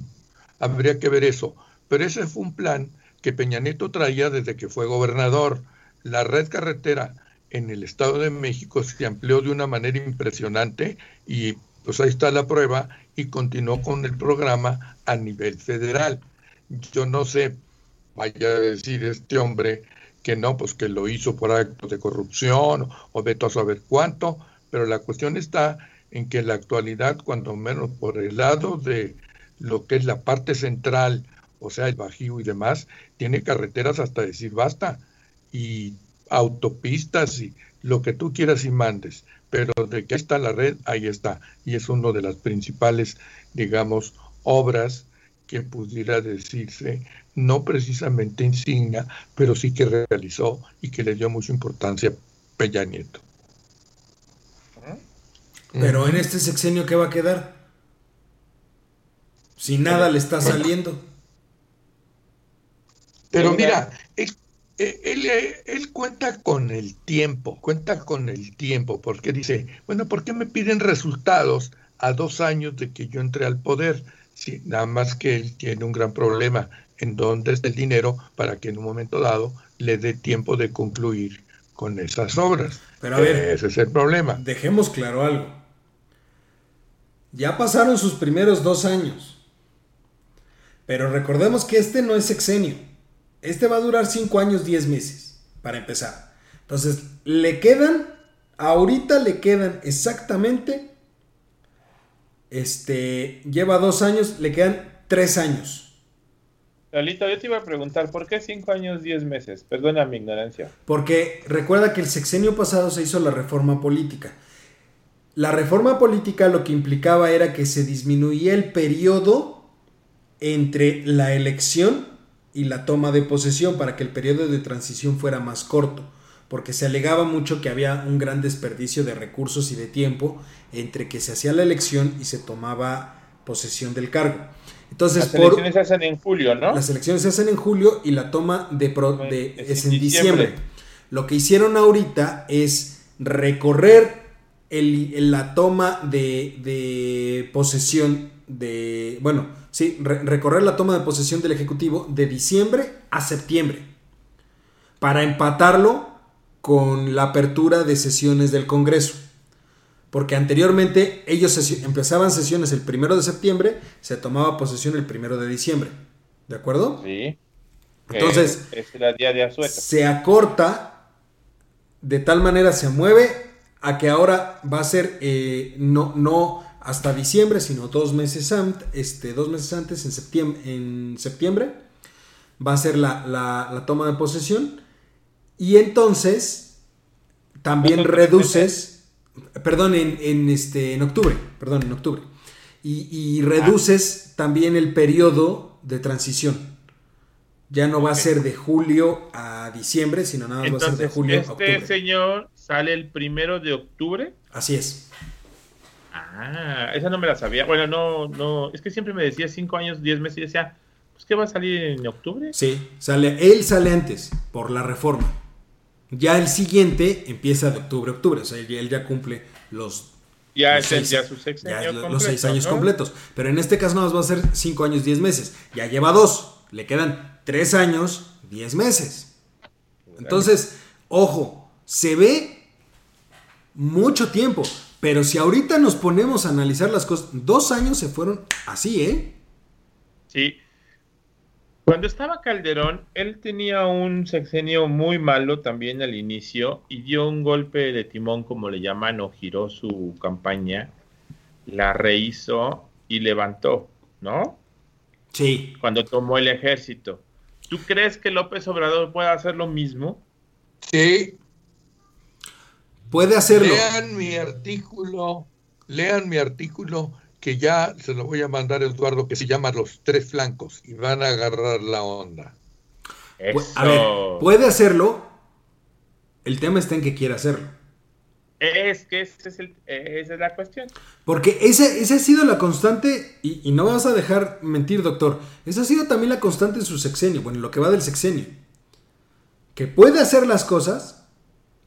Habría que ver eso. Pero ese fue un plan que Peña Nieto traía desde que fue gobernador. La red carretera en el Estado de México se amplió de una manera impresionante y pues ahí está la prueba y continuó con el programa a nivel federal. Yo no sé, vaya a decir este hombre que no, pues que lo hizo por actos de corrupción o de todo saber cuánto, pero la cuestión está en que la actualidad, cuando menos por el lado de lo que es la parte central, o sea, el Bajío y demás, tiene carreteras hasta decir basta, y autopistas y lo que tú quieras y mandes pero de que está la red, ahí está. Y es una de las principales, digamos, obras que pudiera decirse, no precisamente insignia, pero sí que realizó y que le dio mucha importancia Peña Nieto. Pero en este sexenio, ¿qué va a quedar? Si nada le está saliendo. Pero mira, es eh, él, eh, él, cuenta con el tiempo, cuenta con el tiempo, porque dice, bueno, ¿por qué me piden resultados a dos años de que yo entré al poder? Sí, nada más que él tiene un gran problema en dónde está el dinero para que en un momento dado le dé tiempo de concluir con esas obras. Pero a ver, ese es el problema. Dejemos claro algo. Ya pasaron sus primeros dos años. Pero recordemos que este no es sexenio. Este va a durar 5 años, 10 meses, para empezar. Entonces, le quedan, ahorita le quedan exactamente, este, lleva dos años, le quedan tres años. Lalito, yo te iba a preguntar, ¿por qué 5 años, 10 meses? Perdona mi ignorancia. Porque recuerda que el sexenio pasado se hizo la reforma política. La reforma política lo que implicaba era que se disminuía el periodo entre la elección y la toma de posesión para que el periodo de transición fuera más corto, porque se alegaba mucho que había un gran desperdicio de recursos y de tiempo entre que se hacía la elección y se tomaba posesión del cargo. Entonces, las elecciones se hacen en julio, ¿no? Las elecciones se hacen en julio y la toma de, de es, en diciembre. Lo que hicieron ahorita es recorrer el, la toma de, de posesión de, bueno, sí, recorrer la toma de posesión del Ejecutivo de diciembre a septiembre, para empatarlo con la apertura de sesiones del Congreso. Porque anteriormente ellos empezaban sesiones el primero de septiembre, se tomaba posesión el primero de diciembre. ¿De acuerdo? Sí. Entonces, es día de se acorta, de tal manera se mueve a que ahora va a ser eh, no, no hasta diciembre, sino dos meses, antes, este, dos meses antes, en septiembre, en septiembre va a ser la, toma de posesión. Y entonces también reduces, Perdón, en, este, en octubre. Perdón, en octubre. Y, reduces también el periodo de transición. Ya no va a ser de julio a diciembre, sino nada más va a ser de julio a este octubre. Este señor sale el primero de octubre. Así es. Ah, esa no me la sabía. Bueno, no, no, es que siempre me decía cinco años, diez meses y decía, pues que va a salir en octubre. Sí, sale, él sale antes, por la reforma. Ya el siguiente empieza de octubre a octubre, o sea, él, ya cumple los ya, los seis, ya sus los seis años completos. Pero en este caso no más va a ser cinco años, diez meses. Ya lleva dos. Le quedan tres años, diez meses. Entonces, ojo, se ve mucho tiempo. Pero si ahorita nos ponemos a analizar las cosas, dos años se fueron así, ¿eh? Sí. Cuando estaba Calderón, él tenía un sexenio muy malo también al inicio y dio un golpe de timón, como le llaman, o giró su campaña, la rehizo y levantó, ¿no? Sí. Cuando tomó el ejército. ¿Tú crees que López Obrador pueda hacer lo mismo? Sí, Puede hacerlo. Lean mi artículo, lean mi artículo que ya se lo voy a mandar a Eduardo que se llama Los tres flancos y van a agarrar la onda. A ver, puede hacerlo. El tema está en que quiere hacerlo. Es que esa es la cuestión. Porque esa, ha sido la constante, y, y, no vas a dejar mentir, doctor, esa ha sido también la constante en su sexenio, bueno, lo que va del sexenio. Que puede hacer las cosas,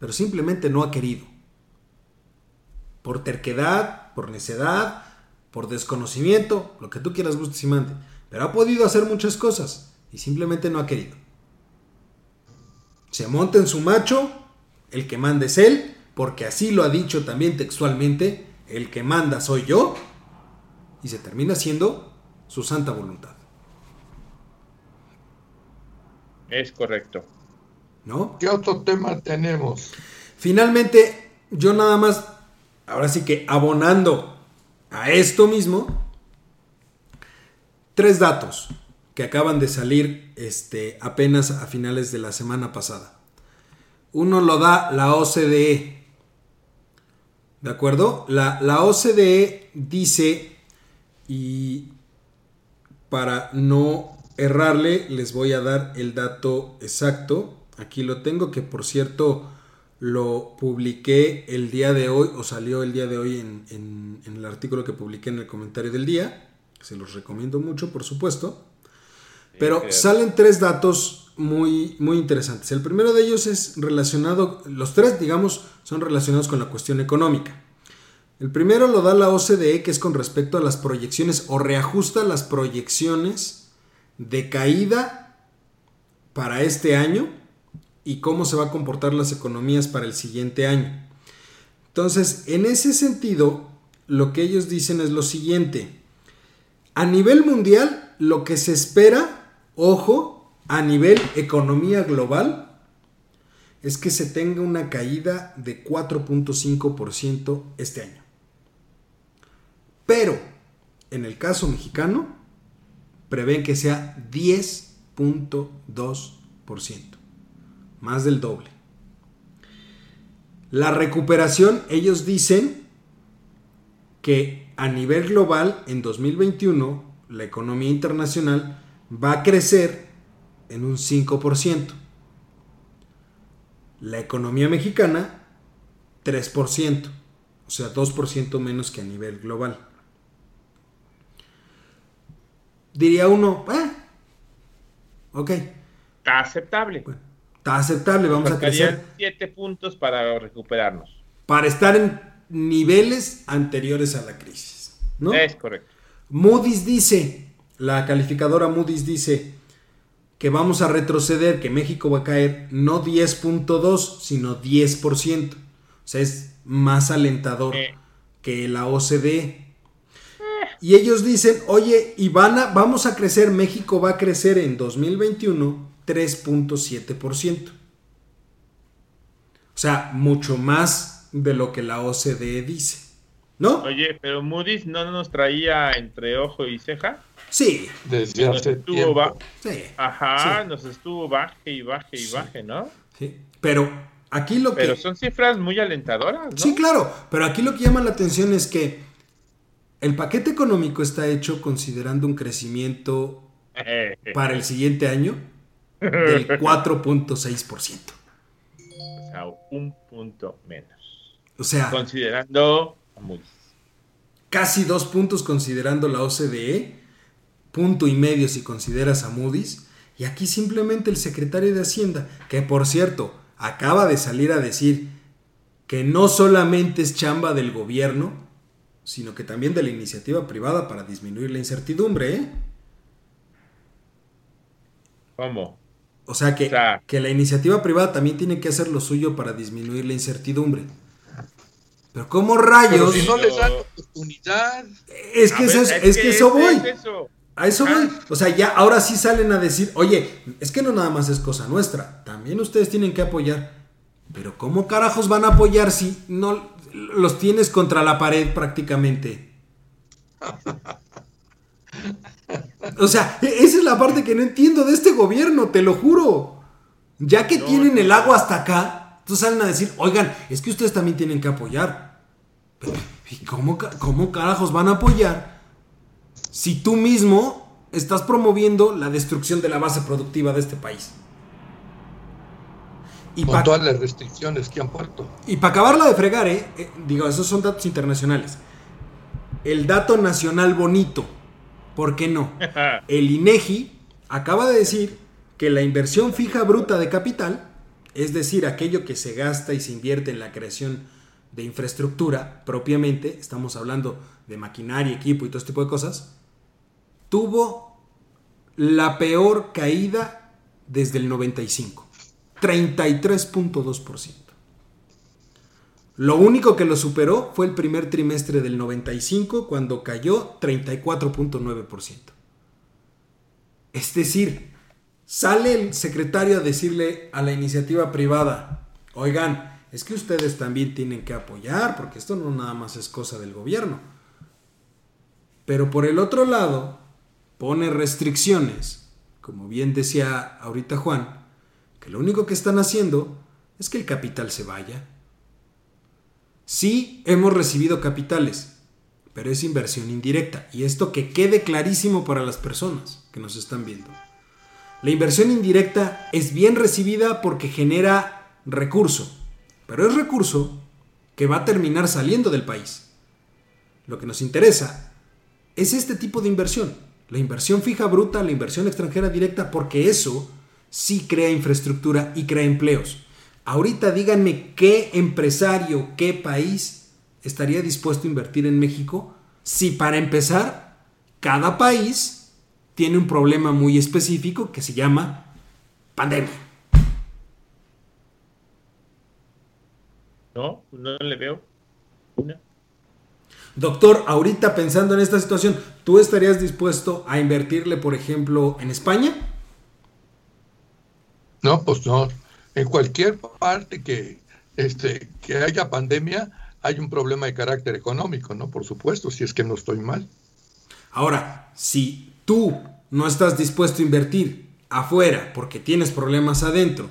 pero simplemente no ha querido. Por terquedad, por necedad, por desconocimiento, lo que tú quieras, gustes y mande. Pero ha podido hacer muchas cosas y simplemente no ha querido. Se monta en su macho, el que manda es él, porque así lo ha dicho también textualmente, el que manda soy yo, y se termina siendo su santa voluntad. Es correcto. ¿No? ¿Qué otro tema tenemos? Finalmente, yo nada más, ahora sí que abonando a esto mismo, tres datos que acaban de salir este, apenas a finales de la semana pasada. Uno lo da la OCDE. ¿De acuerdo? La, la OCDE dice, y para no errarle, les voy a dar el dato exacto. Aquí lo tengo, que por cierto lo publiqué el día de hoy, o salió el día de hoy en, el artículo que publiqué en el comentario del día. Se los recomiendo mucho, por supuesto. Pero salen tres datos muy, muy interesantes. El primero de ellos es relacionado, los tres, digamos, son relacionados con la cuestión económica. El primero lo da la OCDE, que es con respecto a las proyecciones o reajusta las proyecciones de caída para este año y cómo se va a comportar las economías para el siguiente año. Entonces, en ese sentido, lo que ellos dicen es lo siguiente. A nivel mundial, lo que se espera, ojo, a nivel economía global, es que se tenga una caída de 4.5% este año. Pero, en el caso mexicano, prevén que sea 10.2% más del doble. La recuperación, ellos dicen que a nivel global, en 2021, la economía internacional va a crecer en un 5%. La economía mexicana, 3%, o sea, 2% menos que a nivel global. Diría uno, ah, ok. Está aceptable. Está aceptable, vamos a crecer. Siete puntos para recuperarnos. Para estar en niveles anteriores a la crisis. ¿no? Es correcto. Moody's dice, la calificadora Moody's dice que vamos a retroceder, que México va a caer no 10.2, sino 10%. O sea, es más alentador que la OCDE. Eh. Y ellos dicen, oye, y vamos a crecer, México va a crecer en 2021 3.7%. O sea, mucho más de lo que la OCDE dice. ¿No? Oye, pero Moody's no nos traía entre ojo y ceja. Sí. Desde hace tiempo. Sí. Ajá, nos estuvo baje y baje y baje, ¿no? Sí. Pero Aquí lo que... Pero son cifras muy alentadoras. ¿no? Sí, claro, pero aquí lo que llama la atención es que el paquete económico está hecho considerando un crecimiento para el siguiente año del 4.6%. O sea, un punto menos. O sea, considerando Casi dos puntos considerando la OCDE, punto y medio si consideras a Moody's. Y aquí simplemente el secretario de Hacienda, que por cierto, acaba de salir a decir que no solamente es chamba del gobierno, sino que también de la iniciativa privada para disminuir la incertidumbre. ¿eh? ¿Cómo? O sea, que, que la iniciativa privada también tiene que hacer lo suyo para disminuir la incertidumbre. Pero ¿cómo rayos? si no les dan oportunidad. Es que, eso, es, que, eso voy. A eso voy. O sea, ya ahora sí salen a decir, oye, es que no nada más es cosa nuestra. También ustedes tienen que apoyar. Pero ¿cómo carajos van a apoyar si no los tienes contra la pared prácticamente? O sea, e-, esa es la parte que no entiendo de este gobierno, te lo juro. Ya que tienen el agua hasta acá, entonces salen a decir, oigan, es que ustedes también tienen que apoyar. ¿Y cómo, cómo carajos van a apoyar si tú mismo estás promoviendo la destrucción de la base productiva de este país? Y Con todas las restricciones que han puesto. Y para acabarla de fregar, eh, eh, digo, esos son datos internacionales. El dato nacional bonito ¿Por qué no? El INEGI acaba de decir que la inversión fija bruta de capital, es decir, aquello que se gasta y se invierte en la creación de infraestructura propiamente, estamos hablando de maquinaria, equipo y todo este tipo de cosas, tuvo la peor caída desde el 95, 33.2%. Lo único que lo superó fue el primer trimestre del 95 cuando cayó 34.9%. Es decir, sale el secretario a decirle a la iniciativa privada, oigan, es que ustedes también tienen que apoyar porque esto no nada más es cosa del gobierno. Pero por el otro lado, pone restricciones, como bien decía ahorita Juan, que lo único que están haciendo es que el capital se vaya Sí hemos recibido capitales, pero es inversión indirecta. Y esto que quede clarísimo para las personas que nos están viendo. La inversión indirecta es bien recibida porque genera recurso, pero es recurso que va a terminar saliendo del país. Lo que nos interesa es este tipo de inversión, la inversión fija bruta, la inversión extranjera directa, porque eso sí crea infraestructura y crea empleos. Ahorita díganme qué empresario, qué país estaría dispuesto a invertir en México si para empezar cada país tiene un problema muy específico que se llama pandemia. No, no le veo Doctor, ahorita pensando en esta situación, ¿tú estarías dispuesto a invertirle, por ejemplo, en España? No, pues no en cualquier parte que, este, que haya pandemia, hay un problema de carácter económico, ¿no? Por supuesto, si es que no estoy mal. Ahora, si tú no estás dispuesto a invertir afuera porque tienes problemas adentro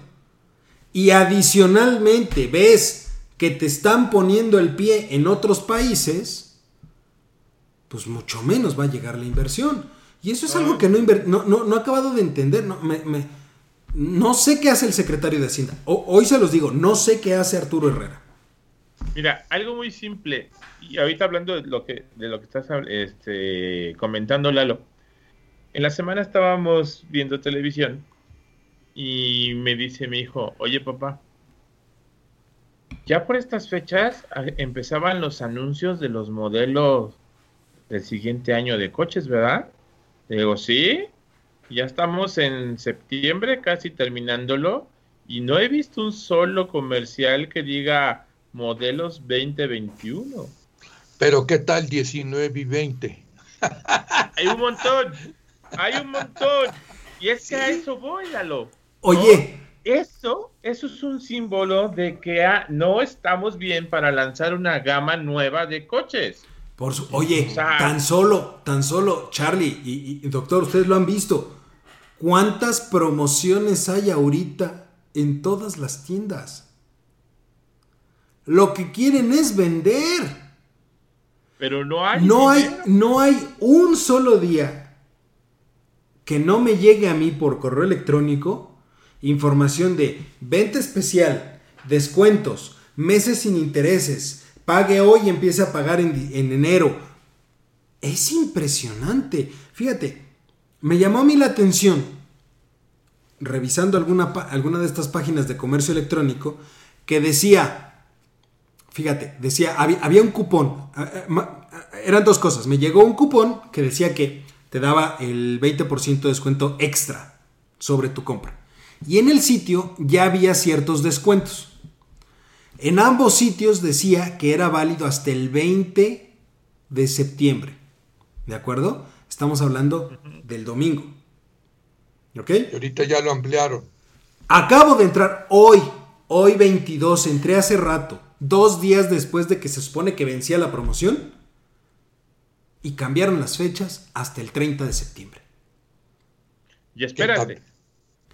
y adicionalmente ves que te están poniendo el pie en otros países, pues mucho menos va a llegar la inversión. Y eso es algo que no, no, no, no he acabado de entender. No, me, me, no sé qué hace el secretario de Hacienda. hoy se los digo, no sé qué hace Arturo Herrera. Mira, algo muy simple. Y ahorita hablando de lo que, de lo que estás este, comentando, Lalo. En la semana estábamos viendo televisión y me dice mi hijo, oye papá, ya por estas fechas empezaban los anuncios de los modelos del siguiente año de coches, ¿verdad? Le digo, sí, ya estamos en septiembre, casi terminándolo, y no he visto un solo comercial que diga modelos 2021. Pero ¿qué tal 19 y 20? hay un montón, hay un montón. Y es que a eso voy, Lalo. Oye. Eso, eso es un símbolo de que no estamos bien para lanzar una gama nueva de coches. Por su, oye, tan solo, tan solo, Charlie y, doctor, ustedes lo han visto. ¿Cuántas promociones hay ahorita en todas las tiendas? Lo que quieren es vender. Pero no hay. No hay, no hay un solo día que no me llegue a mí por correo electrónico información de venta especial, descuentos, meses sin intereses, pague hoy y empiece a pagar en, en enero. Es impresionante. Fíjate, me llamó a mí la atención, revisando alguna, alguna de estas páginas de comercio electrónico, que decía, fíjate, decía, había, un cupón, eran dos cosas, me llegó un cupón que decía que te daba el 20% de descuento extra sobre tu compra. Y en el sitio ya había ciertos descuentos. En ambos sitios decía que era válido hasta el 20 de septiembre. ¿De acuerdo? Estamos hablando del domingo. ¿Ok? Y ahorita ya lo ampliaron. Acabo de entrar hoy, hoy 22, entré hace rato, dos días después de que se supone que vencía la promoción, y cambiaron las fechas hasta el 30 de septiembre. Y espérate,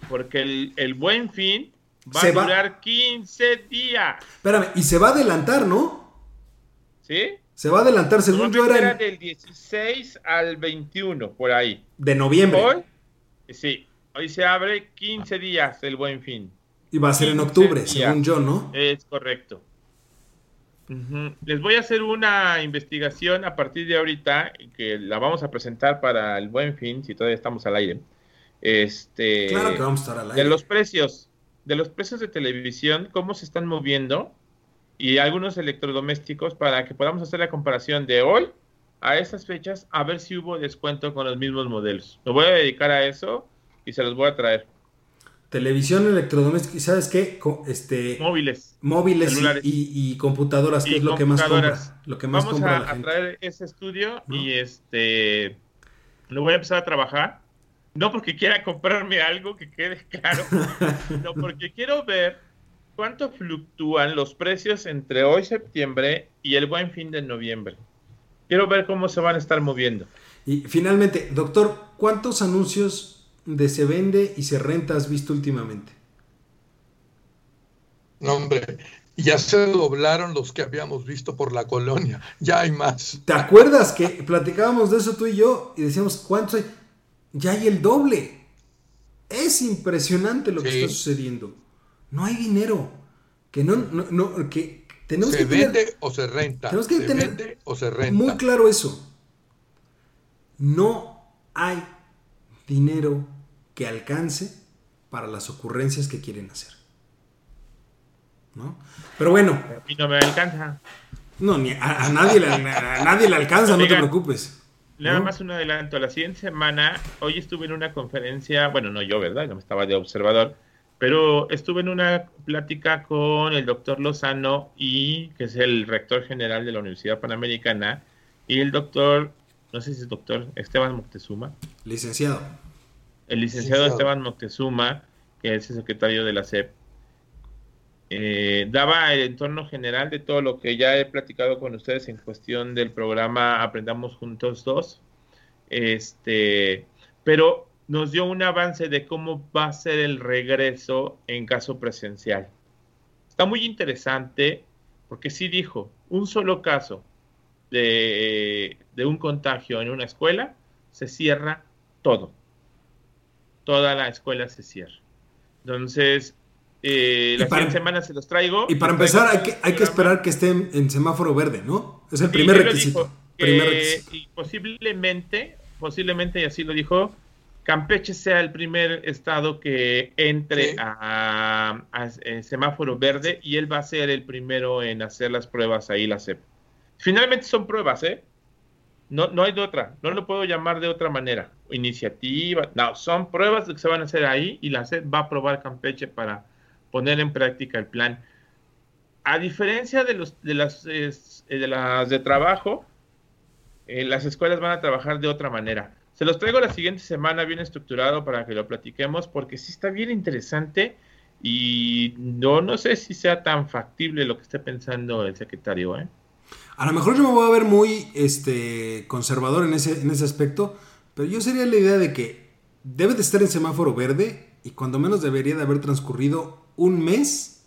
porque el, buen fin va a durar 15 días. Espérame, y se va a adelantar, ¿no? ¿Sí? Se va a adelantar, según yo era. Del 16 al 21, por ahí. De noviembre. Hoy, sí, hoy se abre 15 días el buen fin. Y va a ser en octubre, según yo, ¿no? Es correcto. Les voy a hacer una investigación a partir de ahorita, que la vamos a presentar para el buen fin, si todavía estamos al aire. Este, claro que vamos a estar al aire. De los precios, de los precios de televisión, cómo se están moviendo y algunos electrodomésticos para que podamos hacer la comparación de hoy a esas fechas a ver si hubo descuento con los mismos modelos. Me voy a dedicar a eso y se los voy a traer. Televisión, electrodomésticos y sabes qué, este móviles, móviles y, computadoras, que es lo que más compra, lo que más Vamos a, traer ese estudio y este lo voy a empezar a trabajar. No porque quiera comprarme algo que quede claro, sino porque quiero ver ¿cuánto fluctúan los precios entre hoy septiembre y el buen fin de noviembre? Quiero ver cómo se van a estar moviendo. Y finalmente, doctor, ¿cuántos anuncios de se vende y se renta has visto últimamente? No, hombre, ya se doblaron los que habíamos visto por la colonia. Ya hay más. ¿Te acuerdas que platicábamos de eso tú y yo y decíamos, ¿cuántos hay? Ya hay el doble. Es impresionante lo que está sucediendo. No hay dinero. Que no, no, que tenemos se vende o se renta. Tenemos que se tener vende o se renta. Muy claro eso. No hay dinero que alcance para las ocurrencias que quieren hacer. ¿No? Pero bueno. A mí no me alcanza. No, ni a, nadie, le, a nadie le alcanza, no te preocupes. Nada más un adelanto. La siguiente semana, hoy estuve en una conferencia, bueno, no yo, ¿verdad? No me estaba de observador pero estuve en una plática con el doctor Lozano y que es el rector general de la Universidad Panamericana y el doctor, no sé si es doctor Esteban Moctezuma. Licenciado. El licenciado, Esteban Moctezuma, que es el secretario de la CEP. Eh, daba el entorno general de todo lo que ya he platicado con ustedes en cuestión del programa Aprendamos Juntos 2. Este, pero nos dio un avance de cómo va a ser el regreso en caso presencial. Está muy interesante porque sí dijo, un solo caso de, un contagio en una escuela, se cierra todo. Toda la escuela se cierra. Entonces, eh, la siguiente semana se los traigo. Y para empezar, hay que, hay que esperar que estén en semáforo verde, ¿no? Es el primer requisito. primer requisito. Y posiblemente, posiblemente, y así lo dijo, Campeche sea el primer estado que entre a, eh, semáforo verde y él va a ser el primero en hacer las pruebas ahí, la CEP. Finalmente son pruebas, ¿eh? No, no hay de otra, no lo puedo llamar de otra manera. Iniciativa, no, son pruebas que se van a hacer ahí y la CEP va a probar Campeche para poner en práctica el plan. A diferencia de, los, de, las, de las de trabajo, eh, las escuelas van a trabajar de otra manera se los traigo la siguiente semana bien estructurado para que lo platiquemos porque sí está bien interesante y no, no sé si sea tan factible lo que esté pensando el secretario. ¿eh? A lo mejor yo me voy a ver muy este, conservador en ese, en ese aspecto, pero yo sería la idea de que debe de estar en semáforo verde y cuando menos debería de haber transcurrido un mes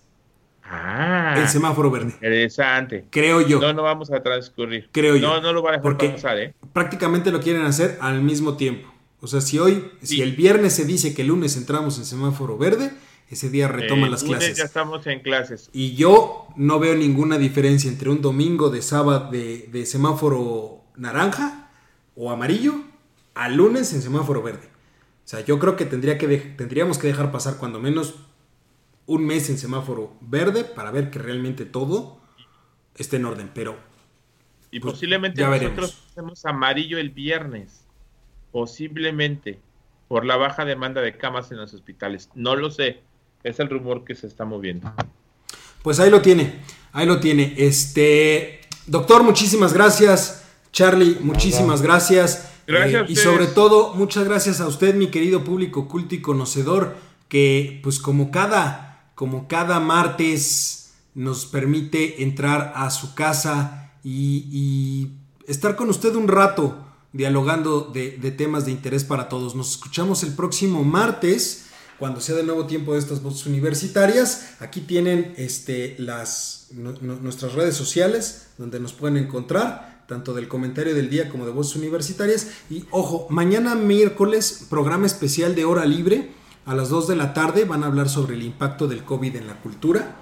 Ah, el semáforo verde. Interesante. Creo yo. No, no vamos a transcurrir. Creo yo. No, no lo van a dejar porque pasar, ¿eh? Prácticamente lo quieren hacer al mismo tiempo. O sea, si hoy, si el viernes se dice que el lunes entramos en semáforo verde, ese día retoman las clases. Ya estamos en clases. Y yo no veo ninguna diferencia entre un domingo de sábado de, semáforo naranja o amarillo al lunes en semáforo verde. O sea, yo creo que, tendría que tendríamos que dejar pasar cuando menos un mes en semáforo verde para ver que realmente todo esté en orden. Pero. Y pues, posiblemente nosotros hacemos amarillo el viernes. Posiblemente. Por la baja demanda de camas en los hospitales. No lo sé. Es el rumor que se está moviendo. Pues ahí lo tiene. Ahí lo tiene. Este. Doctor, muchísimas gracias. Charlie, muchísimas gracias. Gracias. Eh, y sobre todo, muchas gracias a usted, mi querido público culto y conocedor, que pues como cada como cada martes nos permite entrar a su casa y, estar con usted un rato dialogando de, temas de interés para todos. Nos escuchamos el próximo martes cuando sea de nuevo tiempo de estas voces universitarias. Aquí tienen este, las, nuestras redes sociales donde nos pueden encontrar, tanto del comentario del día como de voces universitarias. Y ojo, mañana miércoles, programa especial de hora libre a las 2 de la tarde van a hablar sobre el impacto del COVID en la cultura.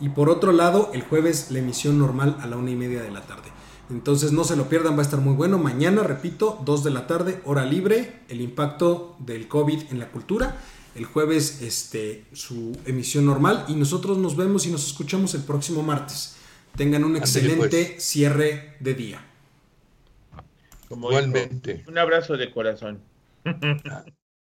Y por otro lado, el jueves la emisión normal a la una y media de la tarde. Entonces no se lo pierdan, va a estar muy bueno. Mañana, repito, 2 de la tarde, hora libre, el impacto del COVID en la cultura. El jueves, este, su emisión normal. Y nosotros nos vemos y nos escuchamos el próximo martes. Tengan un excelente pues. cierre de día. Igualmente. un abrazo de corazón.